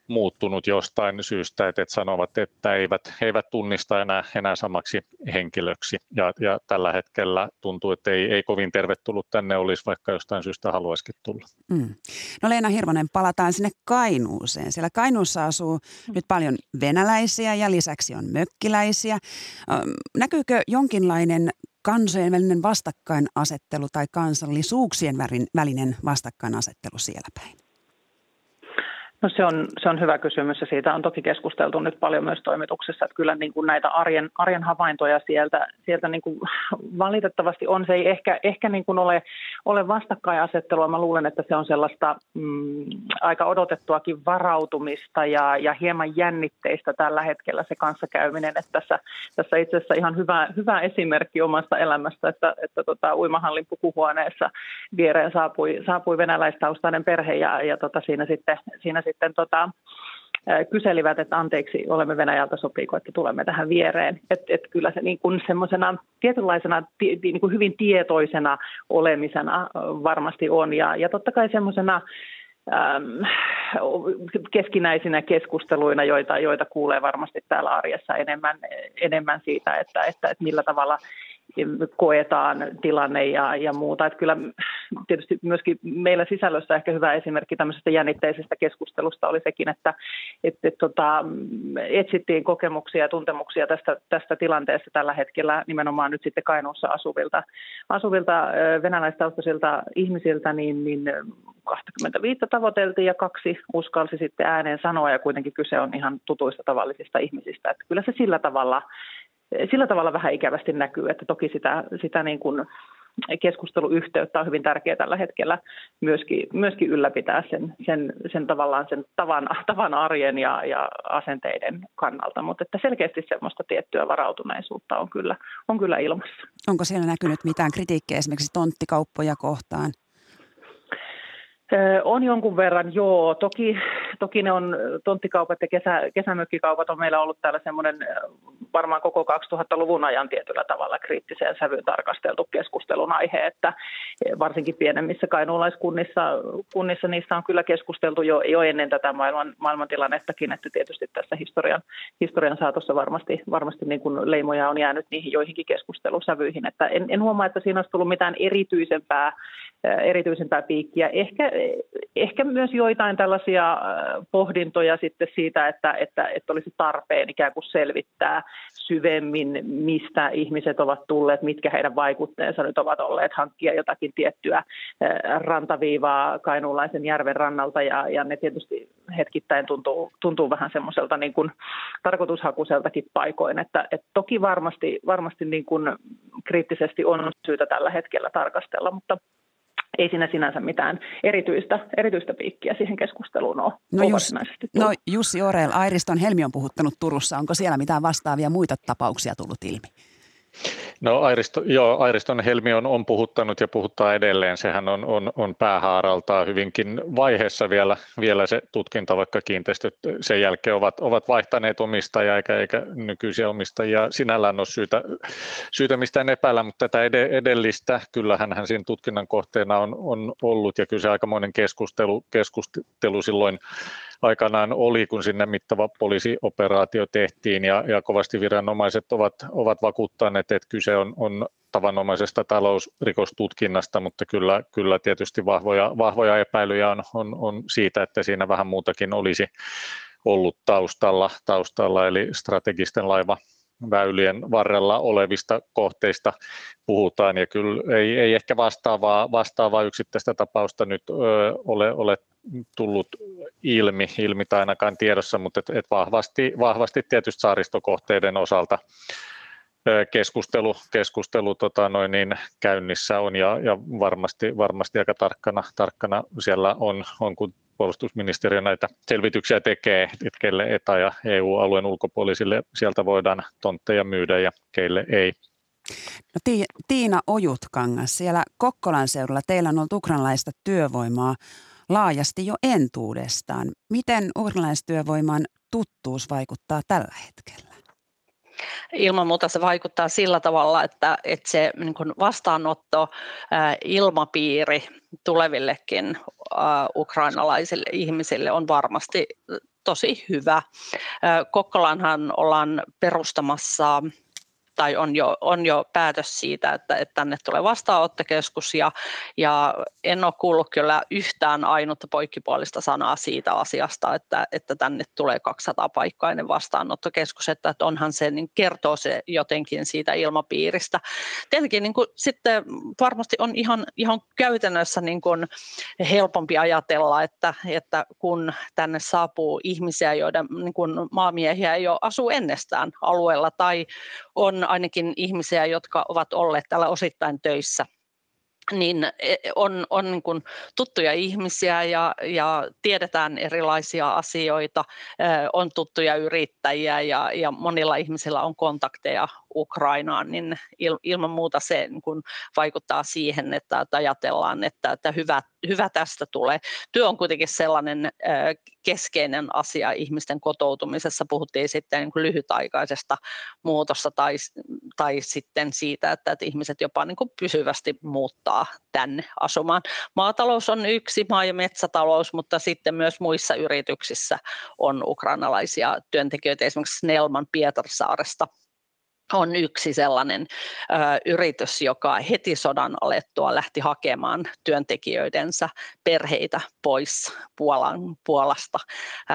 muuttunut jostain syystä, että, että sanovat, että eivät, he eivät tunnista enää, enää samaksi henkilöksi. Ja, ja tällä hetkellä tuntuu, että ei, ei kovin tervetullut tänne olisi, vaikka jostain syystä haluaisikin tulla. Mm. No Leena Hirvonen, palataan sinne Kainuuseen. Siellä Kainuussa asuu mm. nyt paljon venäläisiä ja lisäksi on mökkiläisiä. Näkyykö jonkinlainen kansojen välinen vastakkainasettelu tai kansallisuuksien välinen vastakkainasettelu siellä päin? No se on, se on hyvä kysymys ja siitä on toki keskusteltu nyt paljon myös toimituksessa, että kyllä niin kuin näitä arjen, arjen havaintoja sieltä, sieltä niin kuin valitettavasti on. Se ei ehkä, ehkä niin kuin ole, ole vastakkainasettelua. Mä luulen, että se on sellaista mm, aika odotettuakin varautumista ja, ja hieman jännitteistä tällä hetkellä se kanssakäyminen. Että tässä, tässä itse asiassa ihan hyvä, hyvä esimerkki omasta elämästä, että, että tota, uimahallin pukuhuoneessa viereen saapui, saapui venäläistaustainen perhe ja, ja tota, siinä sitten, siinä sitten tota, kyselivät, että anteeksi, olemme Venäjältä, sopiiko, että tulemme tähän viereen. Että et kyllä se niin semmoisena tietynlaisena niin kuin hyvin tietoisena olemisena varmasti on. Ja, ja totta kai semmoisena keskinäisinä keskusteluina, joita, joita kuulee varmasti täällä arjessa enemmän, enemmän siitä, että, että, että millä tavalla koetaan tilanne ja, ja muuta. Että kyllä tietysti myöskin meillä sisällössä ehkä hyvä esimerkki tämmöisestä jännitteisestä keskustelusta oli sekin, että et, et, tota, etsittiin kokemuksia ja tuntemuksia tästä, tästä tilanteesta tällä hetkellä nimenomaan nyt sitten Kainuussa asuvilta, asuvilta venäläistaustaisilta ihmisiltä, niin, niin 25 tavoiteltiin ja kaksi uskalsi sitten ääneen sanoa ja kuitenkin kyse on ihan tutuista tavallisista ihmisistä. Että kyllä se sillä tavalla sillä tavalla vähän ikävästi näkyy, että toki sitä, sitä niin kuin keskusteluyhteyttä on hyvin tärkeää tällä hetkellä myöskin, myöskin ylläpitää sen, sen, sen tavallaan sen tavan, tavan arjen ja, ja asenteiden kannalta, mutta että selkeästi semmoista tiettyä varautuneisuutta on kyllä, on kyllä ilmassa. Onko siellä näkynyt mitään kritiikkiä esimerkiksi tonttikauppoja kohtaan? On jonkun verran, joo. Toki, toki ne on tonttikaupat ja kesä, kesämökkikaupat on meillä ollut täällä semmoinen varmaan koko 2000-luvun ajan tietyllä tavalla kriittiseen sävyyn tarkasteltu keskustelun aihe, että varsinkin pienemmissä kainuulaiskunnissa kunnissa niistä on kyllä keskusteltu jo, jo ennen tätä maailman, maailmantilannettakin, että tietysti tässä historian, historian saatossa varmasti, varmasti niin kuin leimoja on jäänyt niihin joihinkin keskustelusävyihin, että en, en huomaa, että siinä olisi tullut mitään erityisempää, erityisempää piikkiä. Ehkä, ehkä myös joitain tällaisia pohdintoja sitten siitä, että, että, että olisi tarpeen ikään kuin selvittää syvemmin, mistä ihmiset ovat tulleet, mitkä heidän vaikutteensa nyt ovat olleet, hankkia jotakin tiettyä rantaviivaa kainuulaisen järven rannalta. Ja, ja ne tietysti hetkittäin tuntuu, tuntuu vähän semmoiselta niin kuin tarkoitushakuiseltakin paikoin, että, että toki varmasti, varmasti niin kuin kriittisesti on syytä tällä hetkellä tarkastella, mutta ei siinä sinänsä mitään erityistä, erityistä piikkiä siihen keskusteluun ole. No, Jus, no Jussi Orel, Airiston Helmi on puhuttanut Turussa. Onko siellä mitään vastaavia muita tapauksia tullut ilmi? No Airisto, joo, Airiston Helmi on, on puhuttanut ja puhuttaa edelleen. Sehän on, on, on päähaaraltaan hyvinkin vaiheessa vielä, vielä se tutkinta, vaikka kiinteistöt sen jälkeen ovat, ovat vaihtaneet omistajia eikä, eikä nykyisiä omistajia sinällään ole syytä, syytä mistään epäillä, mutta tätä edellistä, kyllähän hän siinä tutkinnan kohteena on, on ollut ja kyllä se aikamoinen keskustelu, keskustelu silloin aikanaan oli, kun sinne mittava poliisioperaatio tehtiin ja, ja kovasti viranomaiset ovat, ovat vakuuttaneet, että kyse on, on tavanomaisesta talousrikostutkinnasta, mutta kyllä, kyllä tietysti vahvoja, vahvoja epäilyjä on, on, on siitä, että siinä vähän muutakin olisi ollut taustalla, taustalla eli strategisten laiva väylien varrella olevista kohteista puhutaan, ja kyllä ei, ei ehkä vastaavaa, vastaavaa yksittäistä tapausta nyt ö, ole, ole tullut ilmi, ilmi tai ainakaan tiedossa, mutta et, et vahvasti, vahvasti tietysti saaristokohteiden osalta keskustelu, keskustelu tota noin niin, käynnissä on ja, ja varmasti, varmasti aika tarkkana, tarkkana siellä on, on, kun puolustusministeriö näitä selvityksiä tekee, että kelle ETA- ja EU-alueen ulkopuolisille sieltä voidaan tontteja myydä ja keille ei. No Tiina Ojutkangas, siellä Kokkolan seudulla teillä on ollut ukrainalaista työvoimaa laajasti jo entuudestaan. Miten ukrainalaistyövoiman tuttuus vaikuttaa tällä hetkellä? Ilman muuta se vaikuttaa sillä tavalla, että, että se niin kuin vastaanotto, ää, ilmapiiri tulevillekin ää, ukrainalaisille ihmisille on varmasti tosi hyvä. Kokkolanhan ollaan perustamassa tai on jo, on jo päätös siitä, että, että tänne tulee vastaanottokeskus ja, ja en ole kuullut kyllä yhtään ainutta poikkipuolista sanaa siitä asiasta, että, että tänne tulee 200 paikkainen vastaanottokeskus, että, että onhan se, niin kertoo se jotenkin siitä ilmapiiristä. Tietenkin niin kuin, sitten varmasti on ihan, ihan käytännössä niin kuin helpompi ajatella, että, että kun tänne saapuu ihmisiä, joiden niin kuin maamiehiä ei ole asu ennestään alueella tai on ainakin ihmisiä, jotka ovat olleet täällä osittain töissä niin e, on, on niin kuin tuttuja ihmisiä ja, ja tiedetään erilaisia asioita, on tuttuja yrittäjiä ja, ja monilla ihmisillä on kontakteja Ukrainaan, niin il, ilman muuta se niin vaikuttaa siihen, että, että ajatellaan, että, että hyvä, hyvä tästä tulee. Työ on kuitenkin sellainen keskeinen asia ihmisten kotoutumisessa. Puhuttiin sitten niin lyhytaikaisesta muutosta tai, tai sitten siitä, että, että ihmiset jopa niin kuin pysyvästi muuttaa tänne asumaan. Maatalous on yksi, maa- ja metsätalous, mutta sitten myös muissa yrityksissä on ukrainalaisia työntekijöitä, esimerkiksi Nelman Pietarsaaresta on yksi sellainen ö, yritys, joka heti sodan alettua lähti hakemaan työntekijöidensä perheitä pois Puolan, Puolasta ö,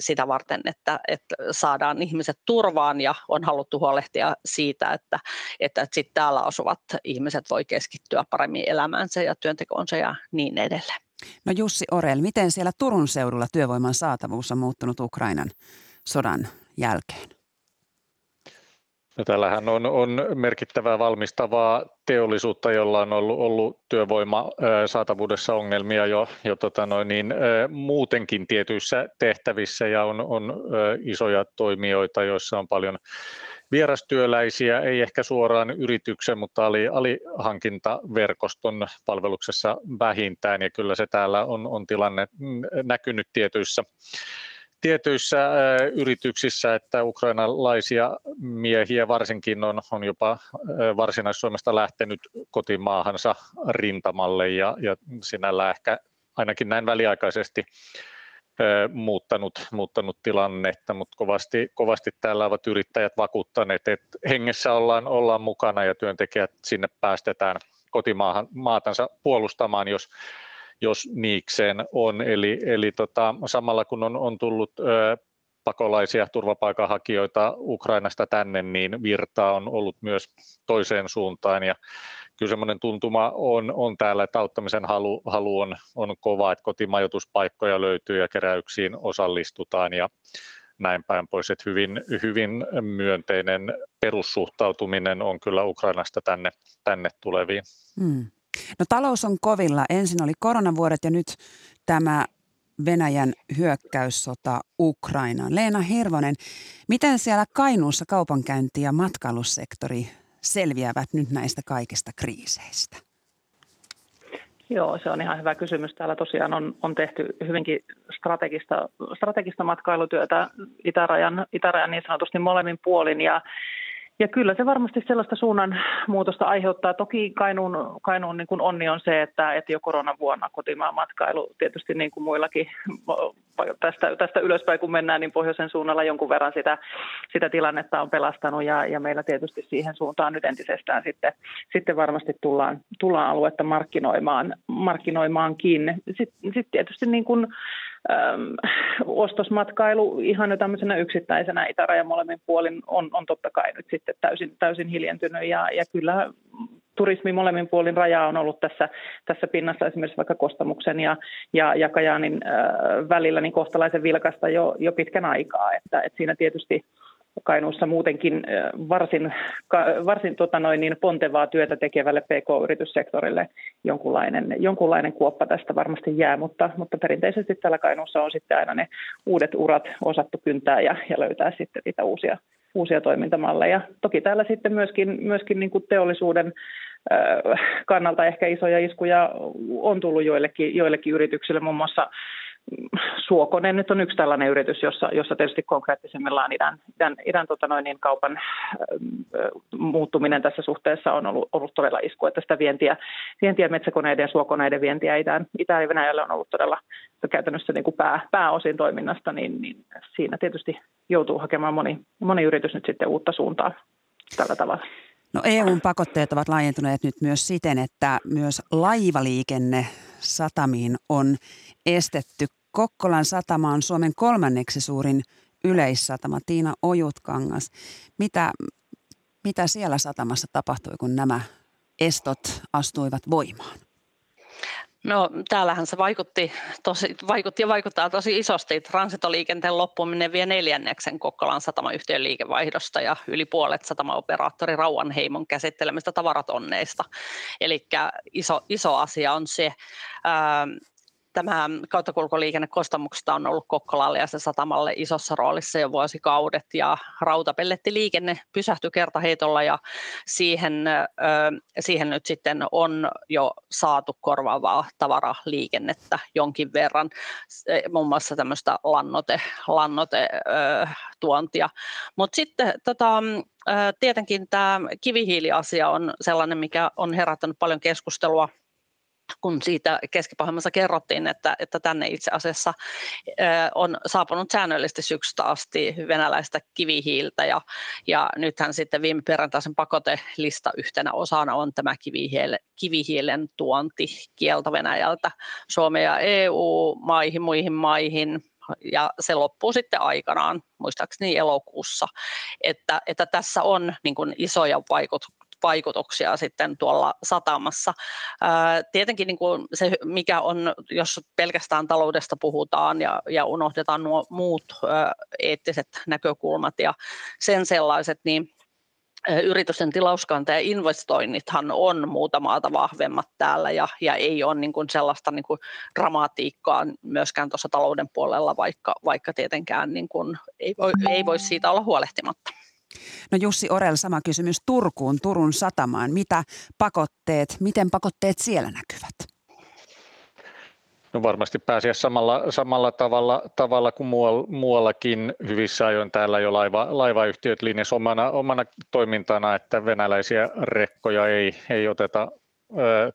sitä varten, että, että saadaan ihmiset turvaan ja on haluttu huolehtia siitä, että, että, että sitten täällä asuvat ihmiset voi keskittyä paremmin elämäänsä ja työntekoonsa ja niin edelleen. No Jussi Orel, miten siellä Turun seudulla työvoiman saatavuus on muuttunut Ukrainan sodan jälkeen? No, täällähän on, on merkittävää valmistavaa teollisuutta, jolla on ollut, ollut työvoima saatavuudessa ongelmia jo, jo tota noin, niin, muutenkin tietyissä tehtävissä ja on, on isoja toimijoita, joissa on paljon vierastyöläisiä, ei ehkä suoraan yrityksen, mutta ali, alihankintaverkoston palveluksessa vähintään, ja kyllä se täällä on, on tilanne näkynyt tietyissä tietyissä yrityksissä, että ukrainalaisia miehiä varsinkin on, on jopa varsinais-Suomesta lähtenyt kotimaahansa rintamalle ja, ja sinällä ehkä ainakin näin väliaikaisesti muuttanut, muuttanut tilannetta, mutta kovasti, kovasti täällä ovat yrittäjät vakuuttaneet, että hengessä ollaan, ollaan mukana ja työntekijät sinne päästetään kotimaahan maatansa puolustamaan, jos, jos niikseen on. Eli, eli tota, samalla kun on, on tullut ö, pakolaisia turvapaikanhakijoita Ukrainasta tänne, niin virtaa on ollut myös toiseen suuntaan ja kyllä semmoinen tuntuma on, on täällä, että auttamisen halu, halu on, on kova, että kotimajoituspaikkoja löytyy ja keräyksiin osallistutaan ja näin päin pois, että hyvin, hyvin myönteinen perussuhtautuminen on kyllä Ukrainasta tänne, tänne tuleviin. Hmm. No talous on kovilla. Ensin oli koronavuodet ja nyt tämä Venäjän hyökkäyssota Ukrainaan. Leena Hirvonen, miten siellä Kainuussa kaupankäynti ja matkailussektori selviävät nyt näistä kaikista kriiseistä? Joo, se on ihan hyvä kysymys. Täällä tosiaan on, on tehty hyvinkin strategista, strategista matkailutyötä itärajan, itärajan niin sanotusti molemmin puolin ja ja kyllä se varmasti sellaista suunnan muutosta aiheuttaa. Toki Kainuun, Kainuun niin kuin onni on se, että, että jo koronavuonna kotimaan matkailu tietysti niin kuin muillakin tästä, tästä ylöspäin kun mennään, niin pohjoisen suunnalla jonkun verran sitä, sitä tilannetta on pelastanut ja, ja meillä tietysti siihen suuntaan nyt entisestään sitten, sitten varmasti tullaan, tullaan aluetta markkinoimaan, markkinoimaankin. Sitten, sitten tietysti niin kuin, äm, ostosmatkailu ihan jo tämmöisenä yksittäisenä itärajan molemmin puolin on, on totta kai nyt sitten täysin, täysin hiljentynyt ja, ja kyllä turismi molemmin puolin rajaa on ollut tässä, tässä pinnassa esimerkiksi vaikka Kostamuksen ja, ja, ja Kajaanin äh, välillä niin kohtalaisen vilkasta jo, jo pitkän aikaa, että, että siinä tietysti Kainuussa muutenkin varsin, varsin tota noin, niin pontevaa työtä tekevälle PK-yrityssektorille jonkunlainen, jonkunlainen kuoppa tästä varmasti jää, mutta, mutta perinteisesti täällä Kainuussa on sitten aina ne uudet urat osattu kyntää ja, ja löytää sitten niitä uusia, uusia toimintamalleja. Toki täällä sitten myöskin, myöskin niin kuin teollisuuden kannalta ehkä isoja iskuja on tullut joillekin, joillekin yrityksille, muun muassa Suokonen nyt on yksi tällainen yritys, jossa, jossa tietysti konkreettisimmillaan idän, idän, idän tota noin, niin kaupan äh, muuttuminen tässä suhteessa on ollut, ollut todella isku, että sitä vientiä, vientiä metsäkoneiden ja suokoneiden vientiä Itään, Itä- ja Venäjälle on ollut todella käytännössä niin kuin pää, pääosin toiminnasta, niin, niin siinä tietysti joutuu hakemaan moni, moni yritys nyt sitten uutta suuntaa tällä tavalla. No EUn pakotteet ovat laajentuneet nyt myös siten, että myös laivaliikenne satamiin on estetty. Kokkolan satama on Suomen kolmanneksi suurin yleissatama. Tiina Ojutkangas, mitä, mitä siellä satamassa tapahtui, kun nämä estot astuivat voimaan? No täällähän se vaikutti, tosi, vaikutti ja vaikuttaa tosi isosti. Transitoliikenteen loppuminen vie neljänneksen Kokkolan satamayhtiön liikevaihdosta ja yli puolet satamaoperaattori Rauanheimon käsittelemistä tavaratonneista. Eli iso, iso asia on se. Tämä kauttakulkoliikenne Kostamuksesta on ollut Kokkolalle ja se satamalle isossa roolissa jo vuosikaudet ja rautapellettiliikenne pysähtyi kertaheitolla ja siihen, siihen nyt sitten on jo saatu korvaavaa tavaraliikennettä jonkin verran, muun muassa tämmöistä lannote, lannote tuontia. Mutta sitten tota, tietenkin tämä kivihiiliasia on sellainen, mikä on herättänyt paljon keskustelua kun siitä keski kerrottiin, että, että tänne itse asiassa on saapunut säännöllisesti syksystä asti venäläistä kivihiiltä ja, ja nythän sitten viime perjantaisen pakotelista yhtenä osana on tämä kivihiilen, kivihiilen tuonti kielto Venäjältä Suomeen ja EU-maihin, muihin maihin, ja se loppuu sitten aikanaan, muistaakseni elokuussa, että, että tässä on niin isoja vaikutuksia vaikutuksia sitten tuolla satamassa. Tietenkin niin kuin se, mikä on, jos pelkästään taloudesta puhutaan ja, ja unohdetaan nuo muut eettiset näkökulmat ja sen sellaiset, niin yritysten tilauskanta ja investoinnithan on muuta maata vahvemmat täällä ja, ja ei ole niin kuin sellaista niin kuin dramatiikkaa myöskään tuossa talouden puolella, vaikka, vaikka tietenkään niin kuin ei, voi, ei voi siitä olla huolehtimatta. No Jussi Orel, sama kysymys Turkuun, Turun satamaan. Mitä pakotteet, miten pakotteet siellä näkyvät? No varmasti pääsiä samalla, samalla tavalla, tavalla kuin muuallakin hyvissä ajoin täällä jo laiva, laivayhtiöt linjas omana, omana toimintana, että venäläisiä rekkoja ei, ei oteta ö,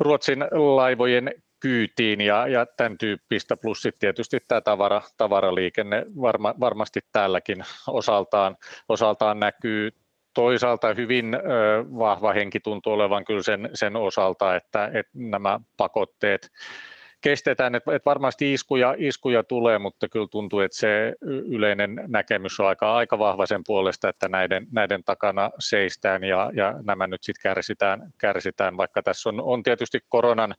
Ruotsin laivojen kyytiin ja, ja tämän tyyppistä, plus sitten tietysti tämä tavara, tavaraliikenne varma, varmasti täälläkin osaltaan, osaltaan näkyy. Toisaalta hyvin ö, vahva henki tuntuu olevan kyllä sen, sen osalta, että, että nämä pakotteet kestetään, että, että varmasti iskuja, iskuja tulee, mutta kyllä tuntuu, että se yleinen näkemys on aika, aika vahva sen puolesta, että näiden, näiden takana seistään ja, ja nämä nyt sitten kärsitään, kärsitään, vaikka tässä on, on tietysti koronan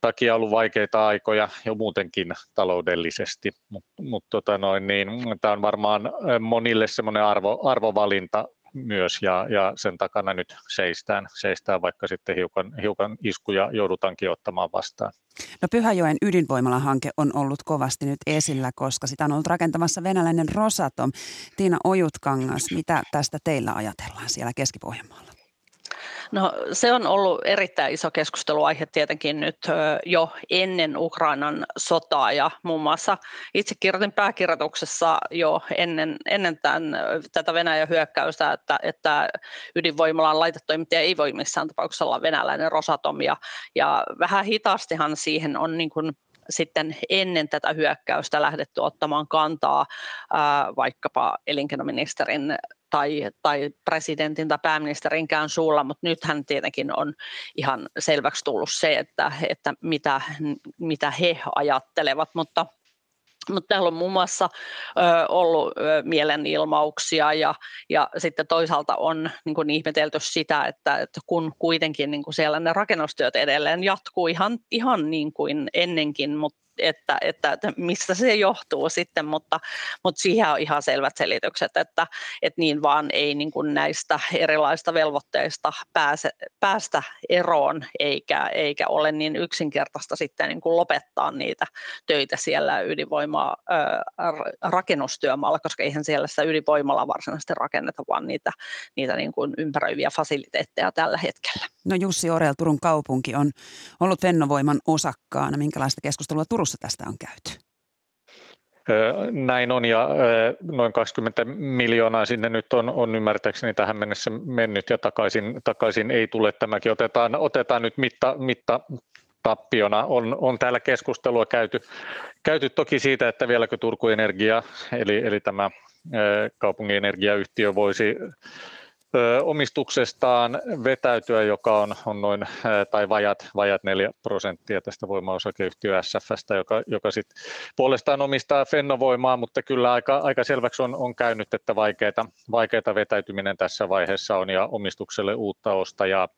takia ollut vaikeita aikoja jo muutenkin taloudellisesti, mutta mut, tota niin, tämä on varmaan monille semmoinen arvo, arvovalinta myös ja, ja, sen takana nyt seistään, seistään vaikka sitten hiukan, hiukan iskuja joudutaankin ottamaan vastaan. No Pyhäjoen ydinvoimalahanke on ollut kovasti nyt esillä, koska sitä on ollut rakentamassa venäläinen Rosatom. Tiina Ojutkangas, mitä tästä teillä ajatellaan siellä Keski-Pohjanmaalla? No se on ollut erittäin iso keskusteluaihe tietenkin nyt jo ennen Ukrainan sotaa ja muun muassa itse kirjoitin pääkirjoituksessa jo ennen, ennen tämän, tätä Venäjän hyökkäystä, että, että ydinvoimalan laitetoimittaja ei voi missään tapauksessa olla venäläinen Rosatom ja, ja vähän hitaastihan siihen on niin kuin sitten ennen tätä hyökkäystä lähdetty ottamaan kantaa ää, vaikkapa elinkeinoministerin tai, tai presidentin tai pääministerinkään suulla, mutta nythän tietenkin on ihan selväksi tullut se, että, että mitä, mitä he ajattelevat, mutta mutta täällä on muun muassa ö, ollut ö, mielenilmauksia ja, ja sitten toisaalta on niin kuin ihmetelty sitä, että, että kun kuitenkin niin kuin siellä ne rakennustyöt edelleen jatkuu ihan, ihan niin kuin ennenkin, mutta että, että, että mistä se johtuu sitten, mutta, mutta siihen on ihan selvät selitykset, että, että niin vaan ei niin kuin näistä erilaisista velvoitteista pääse, päästä eroon, eikä, eikä ole niin yksinkertaista sitten niin kuin lopettaa niitä töitä siellä ydinvoimaa rakennustyömaalla, koska eihän siellä sitä ydinvoimalla varsinaisesti rakenneta, vaan niitä, niitä niin kuin ympäröiviä fasiliteetteja tällä hetkellä. No Jussi Orel, Turun kaupunki on ollut Fennovoiman osakkaana. Minkälaista keskustelua Turussa tästä on käyty? Näin on ja noin 20 miljoonaa sinne nyt on, on ymmärtääkseni tähän mennessä mennyt ja takaisin, takaisin ei tule. Tämäkin otetaan, otetaan nyt mitta, mitta tappiona. On, on täällä keskustelua käyty, käyty toki siitä, että vieläkö Turku Energia, eli, eli tämä kaupungin energiayhtiö voisi omistuksestaan vetäytyä, joka on, on noin tai vajat, vajat 4 prosenttia tästä voimaosakeyhtiö SFstä, joka, joka sit puolestaan omistaa Fennovoimaa, mutta kyllä aika, aika selväksi on, on käynyt, että vaikeita, vaikeita vetäytyminen tässä vaiheessa on ja omistukselle uutta ostajaa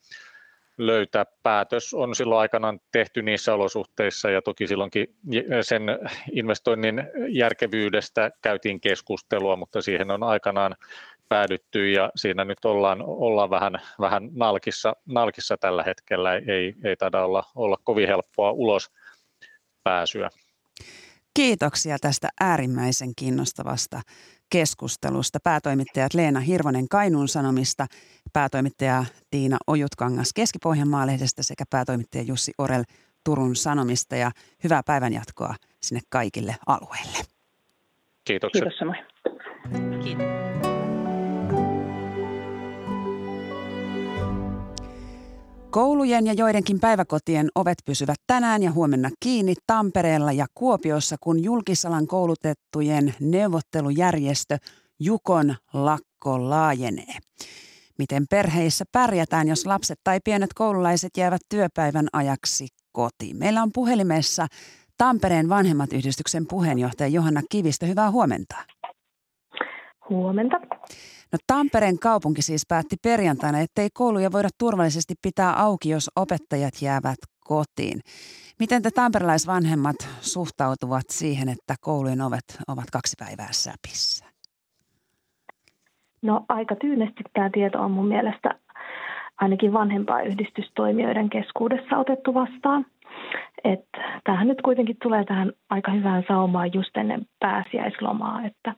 löytää. Päätös on silloin aikanaan tehty niissä olosuhteissa ja toki silloinkin sen investoinnin järkevyydestä käytiin keskustelua, mutta siihen on aikanaan päädytty ja siinä nyt ollaan, ollaan vähän, vähän nalkissa, nalkissa tällä hetkellä. Ei, ei taida olla, olla kovin helppoa ulos pääsyä. Kiitoksia tästä äärimmäisen kiinnostavasta keskustelusta. Päätoimittajat Leena Hirvonen Kainuun Sanomista, päätoimittaja Tiina Ojutkangas Keski-Pohjanmaalehdestä sekä päätoimittaja Jussi Orel Turun Sanomista ja hyvää päivänjatkoa sinne kaikille alueille. Kiitoksia. Kiitos samoin. Kiitos. Koulujen ja joidenkin päiväkotien ovet pysyvät tänään ja huomenna kiinni Tampereella ja Kuopiossa, kun julkisalan koulutettujen neuvottelujärjestö Jukon lakko laajenee. Miten perheissä pärjätään, jos lapset tai pienet koululaiset jäävät työpäivän ajaksi kotiin? Meillä on puhelimessa Tampereen vanhemmat yhdistyksen puheenjohtaja Johanna Kivistö. Hyvää huomenta. Huomenta. No Tampereen kaupunki siis päätti perjantaina, ettei kouluja voida turvallisesti pitää auki, jos opettajat jäävät kotiin. Miten te tamperelaisvanhemmat suhtautuvat siihen, että koulujen ovet ovat kaksi päivää säpissä? No aika tyynesti tämä tieto on mun mielestä ainakin vanhempaa yhdistystoimijoiden keskuudessa otettu vastaan. Että tämähän nyt kuitenkin tulee tähän aika hyvään saumaan just ennen pääsiäislomaa, että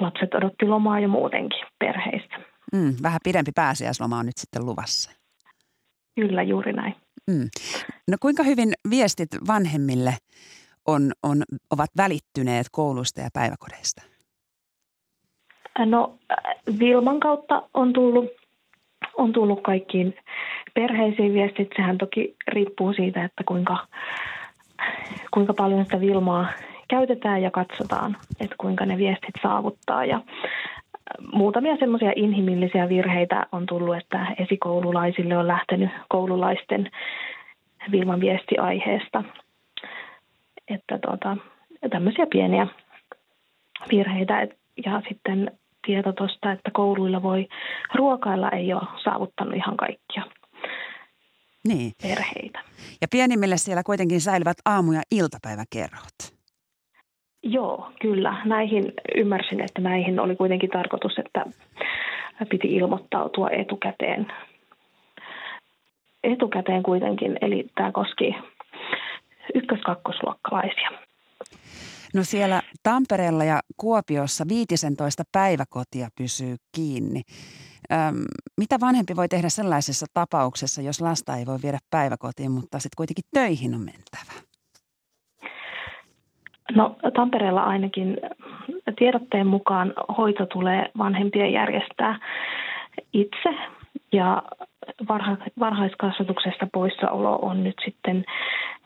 lapset odotti lomaa jo muutenkin perheistä. Mm, vähän pidempi pääsiäisloma on nyt sitten luvassa. Kyllä, juuri näin. Mm. No kuinka hyvin viestit vanhemmille on, on, ovat välittyneet koulusta ja päiväkodeista? No Vilman kautta on tullut, on tullut kaikkiin perheisiin viestit. Sehän toki riippuu siitä, että kuinka, kuinka paljon sitä Vilmaa käytetään ja katsotaan, että kuinka ne viestit saavuttaa. Ja muutamia semmoisia inhimillisiä virheitä on tullut, että esikoululaisille on lähtenyt koululaisten Vilman viesti aiheesta. Että tuota, tämmöisiä pieniä virheitä. Ja sitten tieto tuosta, että kouluilla voi ruokailla, ei ole saavuttanut ihan kaikkia niin. perheitä. Ja pienimmille siellä kuitenkin säilyvät aamu- ja iltapäiväkerhot. Joo, kyllä. Näihin ymmärsin, että näihin oli kuitenkin tarkoitus, että piti ilmoittautua etukäteen. Etukäteen kuitenkin, eli tämä koski ykkös-kakkosluokkalaisia. No siellä Tampereella ja Kuopiossa 15 päiväkotia pysyy kiinni. Öm, mitä vanhempi voi tehdä sellaisessa tapauksessa, jos lasta ei voi viedä päiväkotiin, mutta sitten kuitenkin töihin on mentävä? No Tampereella ainakin tiedotteen mukaan hoito tulee vanhempien järjestää itse ja varha, varhaiskasvatuksesta poissaolo on nyt sitten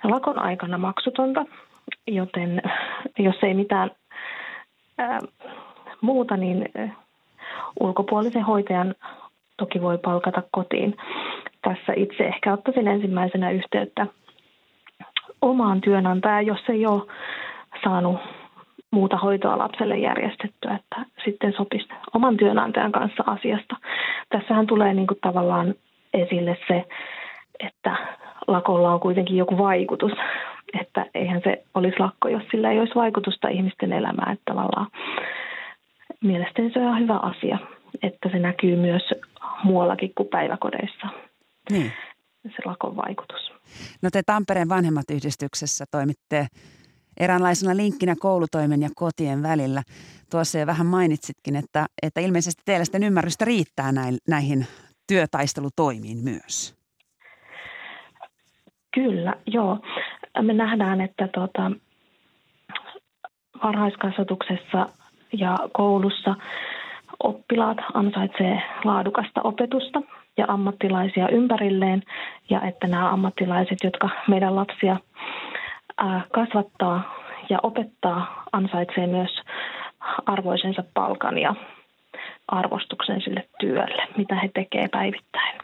lakon aikana maksutonta, joten jos ei mitään ää, muuta, niin ulkopuolisen hoitajan toki voi palkata kotiin. Tässä itse ehkä ottaisin ensimmäisenä yhteyttä omaan työnantajaan, jos ei ole saanut muuta hoitoa lapselle järjestettyä, että sitten sopisi oman työnantajan kanssa asiasta. Tässähän tulee niin kuin tavallaan esille se, että lakolla on kuitenkin joku vaikutus, että eihän se olisi lakko, jos sillä ei olisi vaikutusta ihmisten elämään, että tavallaan mielestäni se on hyvä asia, että se näkyy myös muuallakin kuin päiväkodeissa. Niin. Se lakon vaikutus. No te Tampereen vanhemmat yhdistyksessä toimitte eräänlaisena linkkinä koulutoimen ja kotien välillä. Tuossa jo vähän mainitsitkin, että, että ilmeisesti teillä sitten ymmärrystä riittää näihin työtaistelutoimiin myös. Kyllä, joo. Me nähdään, että tuota, varhaiskasvatuksessa ja koulussa oppilaat ansaitsee laadukasta opetusta ja ammattilaisia ympärilleen ja että nämä ammattilaiset, jotka meidän lapsia kasvattaa ja opettaa, ansaitsee myös arvoisensa palkan ja arvostuksen sille työlle, mitä he tekevät päivittäin.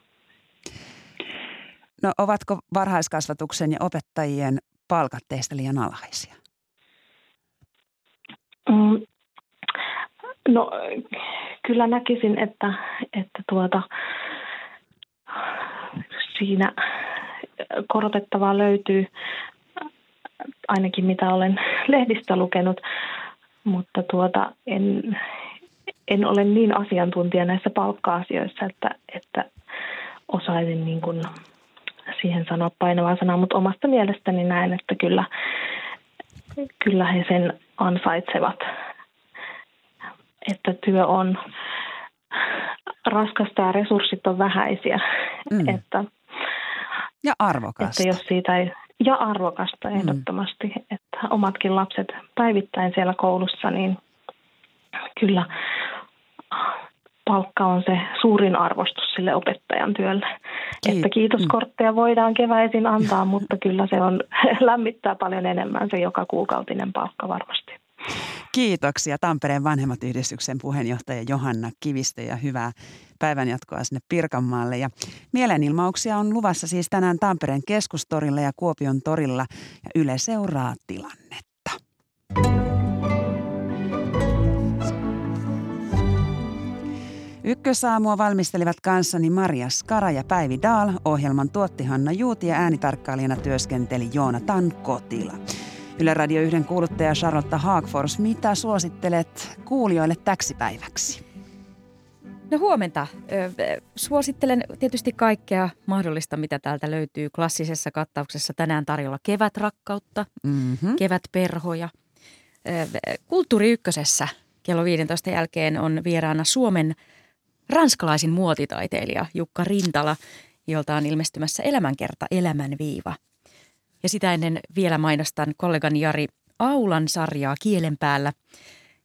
No ovatko varhaiskasvatuksen ja opettajien palkat teistä liian alhaisia? Mm, no kyllä näkisin, että, että tuota, siinä korotettavaa löytyy ainakin mitä olen lehdistä lukenut, mutta tuota, en, en ole niin asiantuntija näissä palkka-asioissa, että, että osaisin niin kuin siihen sanoa painavaa sanaa, mutta omasta mielestäni näen, että kyllä, kyllä he sen ansaitsevat, että työ on raskasta ja resurssit on vähäisiä. Mm. Että, ja arvokasta. Että jos siitä ei, ja arvokasta mm. ehdottomasti, mm. että omatkin lapset päivittäin siellä koulussa, niin kyllä palkka on se suurin arvostus sille opettajan työlle. Kiit- että kiitoskortteja mm. voidaan keväisin antaa, mutta kyllä se on lämmittää paljon enemmän se joka kuukautinen palkka varmasti. Kiitoksia Tampereen vanhemmat yhdistyksen puheenjohtaja Johanna Kivistö ja hyvää päivänjatkoa sinne Pirkanmaalle. Ja mielenilmauksia on luvassa siis tänään Tampereen keskustorilla ja Kuopion torilla ja Yle seuraa tilannetta. Ykkösaamua valmistelivat kanssani Maria Skara ja Päivi Daal. Ohjelman tuotti Hanna Juuti ja äänitarkkailijana työskenteli Joonatan Kotila. Yle Radio 1 kuuluttaja Charlotte Haagfors, mitä suosittelet kuulijoille täksi päiväksi? No huomenta. Suosittelen tietysti kaikkea mahdollista, mitä täältä löytyy klassisessa kattauksessa. Tänään tarjolla kevätrakkautta, mm-hmm. kevätperhoja. Kulttuuri Ykkösessä kello 15 jälkeen on vieraana Suomen ranskalaisin muotitaiteilija Jukka Rintala, jolta on ilmestymässä elämänkerta Elämänviiva. Ja sitä ennen vielä mainostan kollegani Jari Aulan sarjaa Kielen päällä,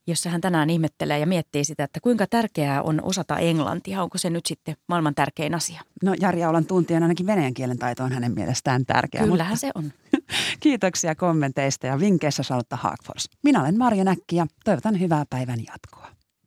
jossa hän tänään ihmettelee ja miettii sitä, että kuinka tärkeää on osata englantia. Onko se nyt sitten maailman tärkein asia? No Jari Aulan tuntien ainakin venäjän kielen taito on hänen mielestään tärkeää. Kyllähän mutta... se on. Kiitoksia kommenteista ja vinkkeissä Charlotte Haagfors. Minä olen Marja Näkki ja toivotan hyvää päivän jatkoa.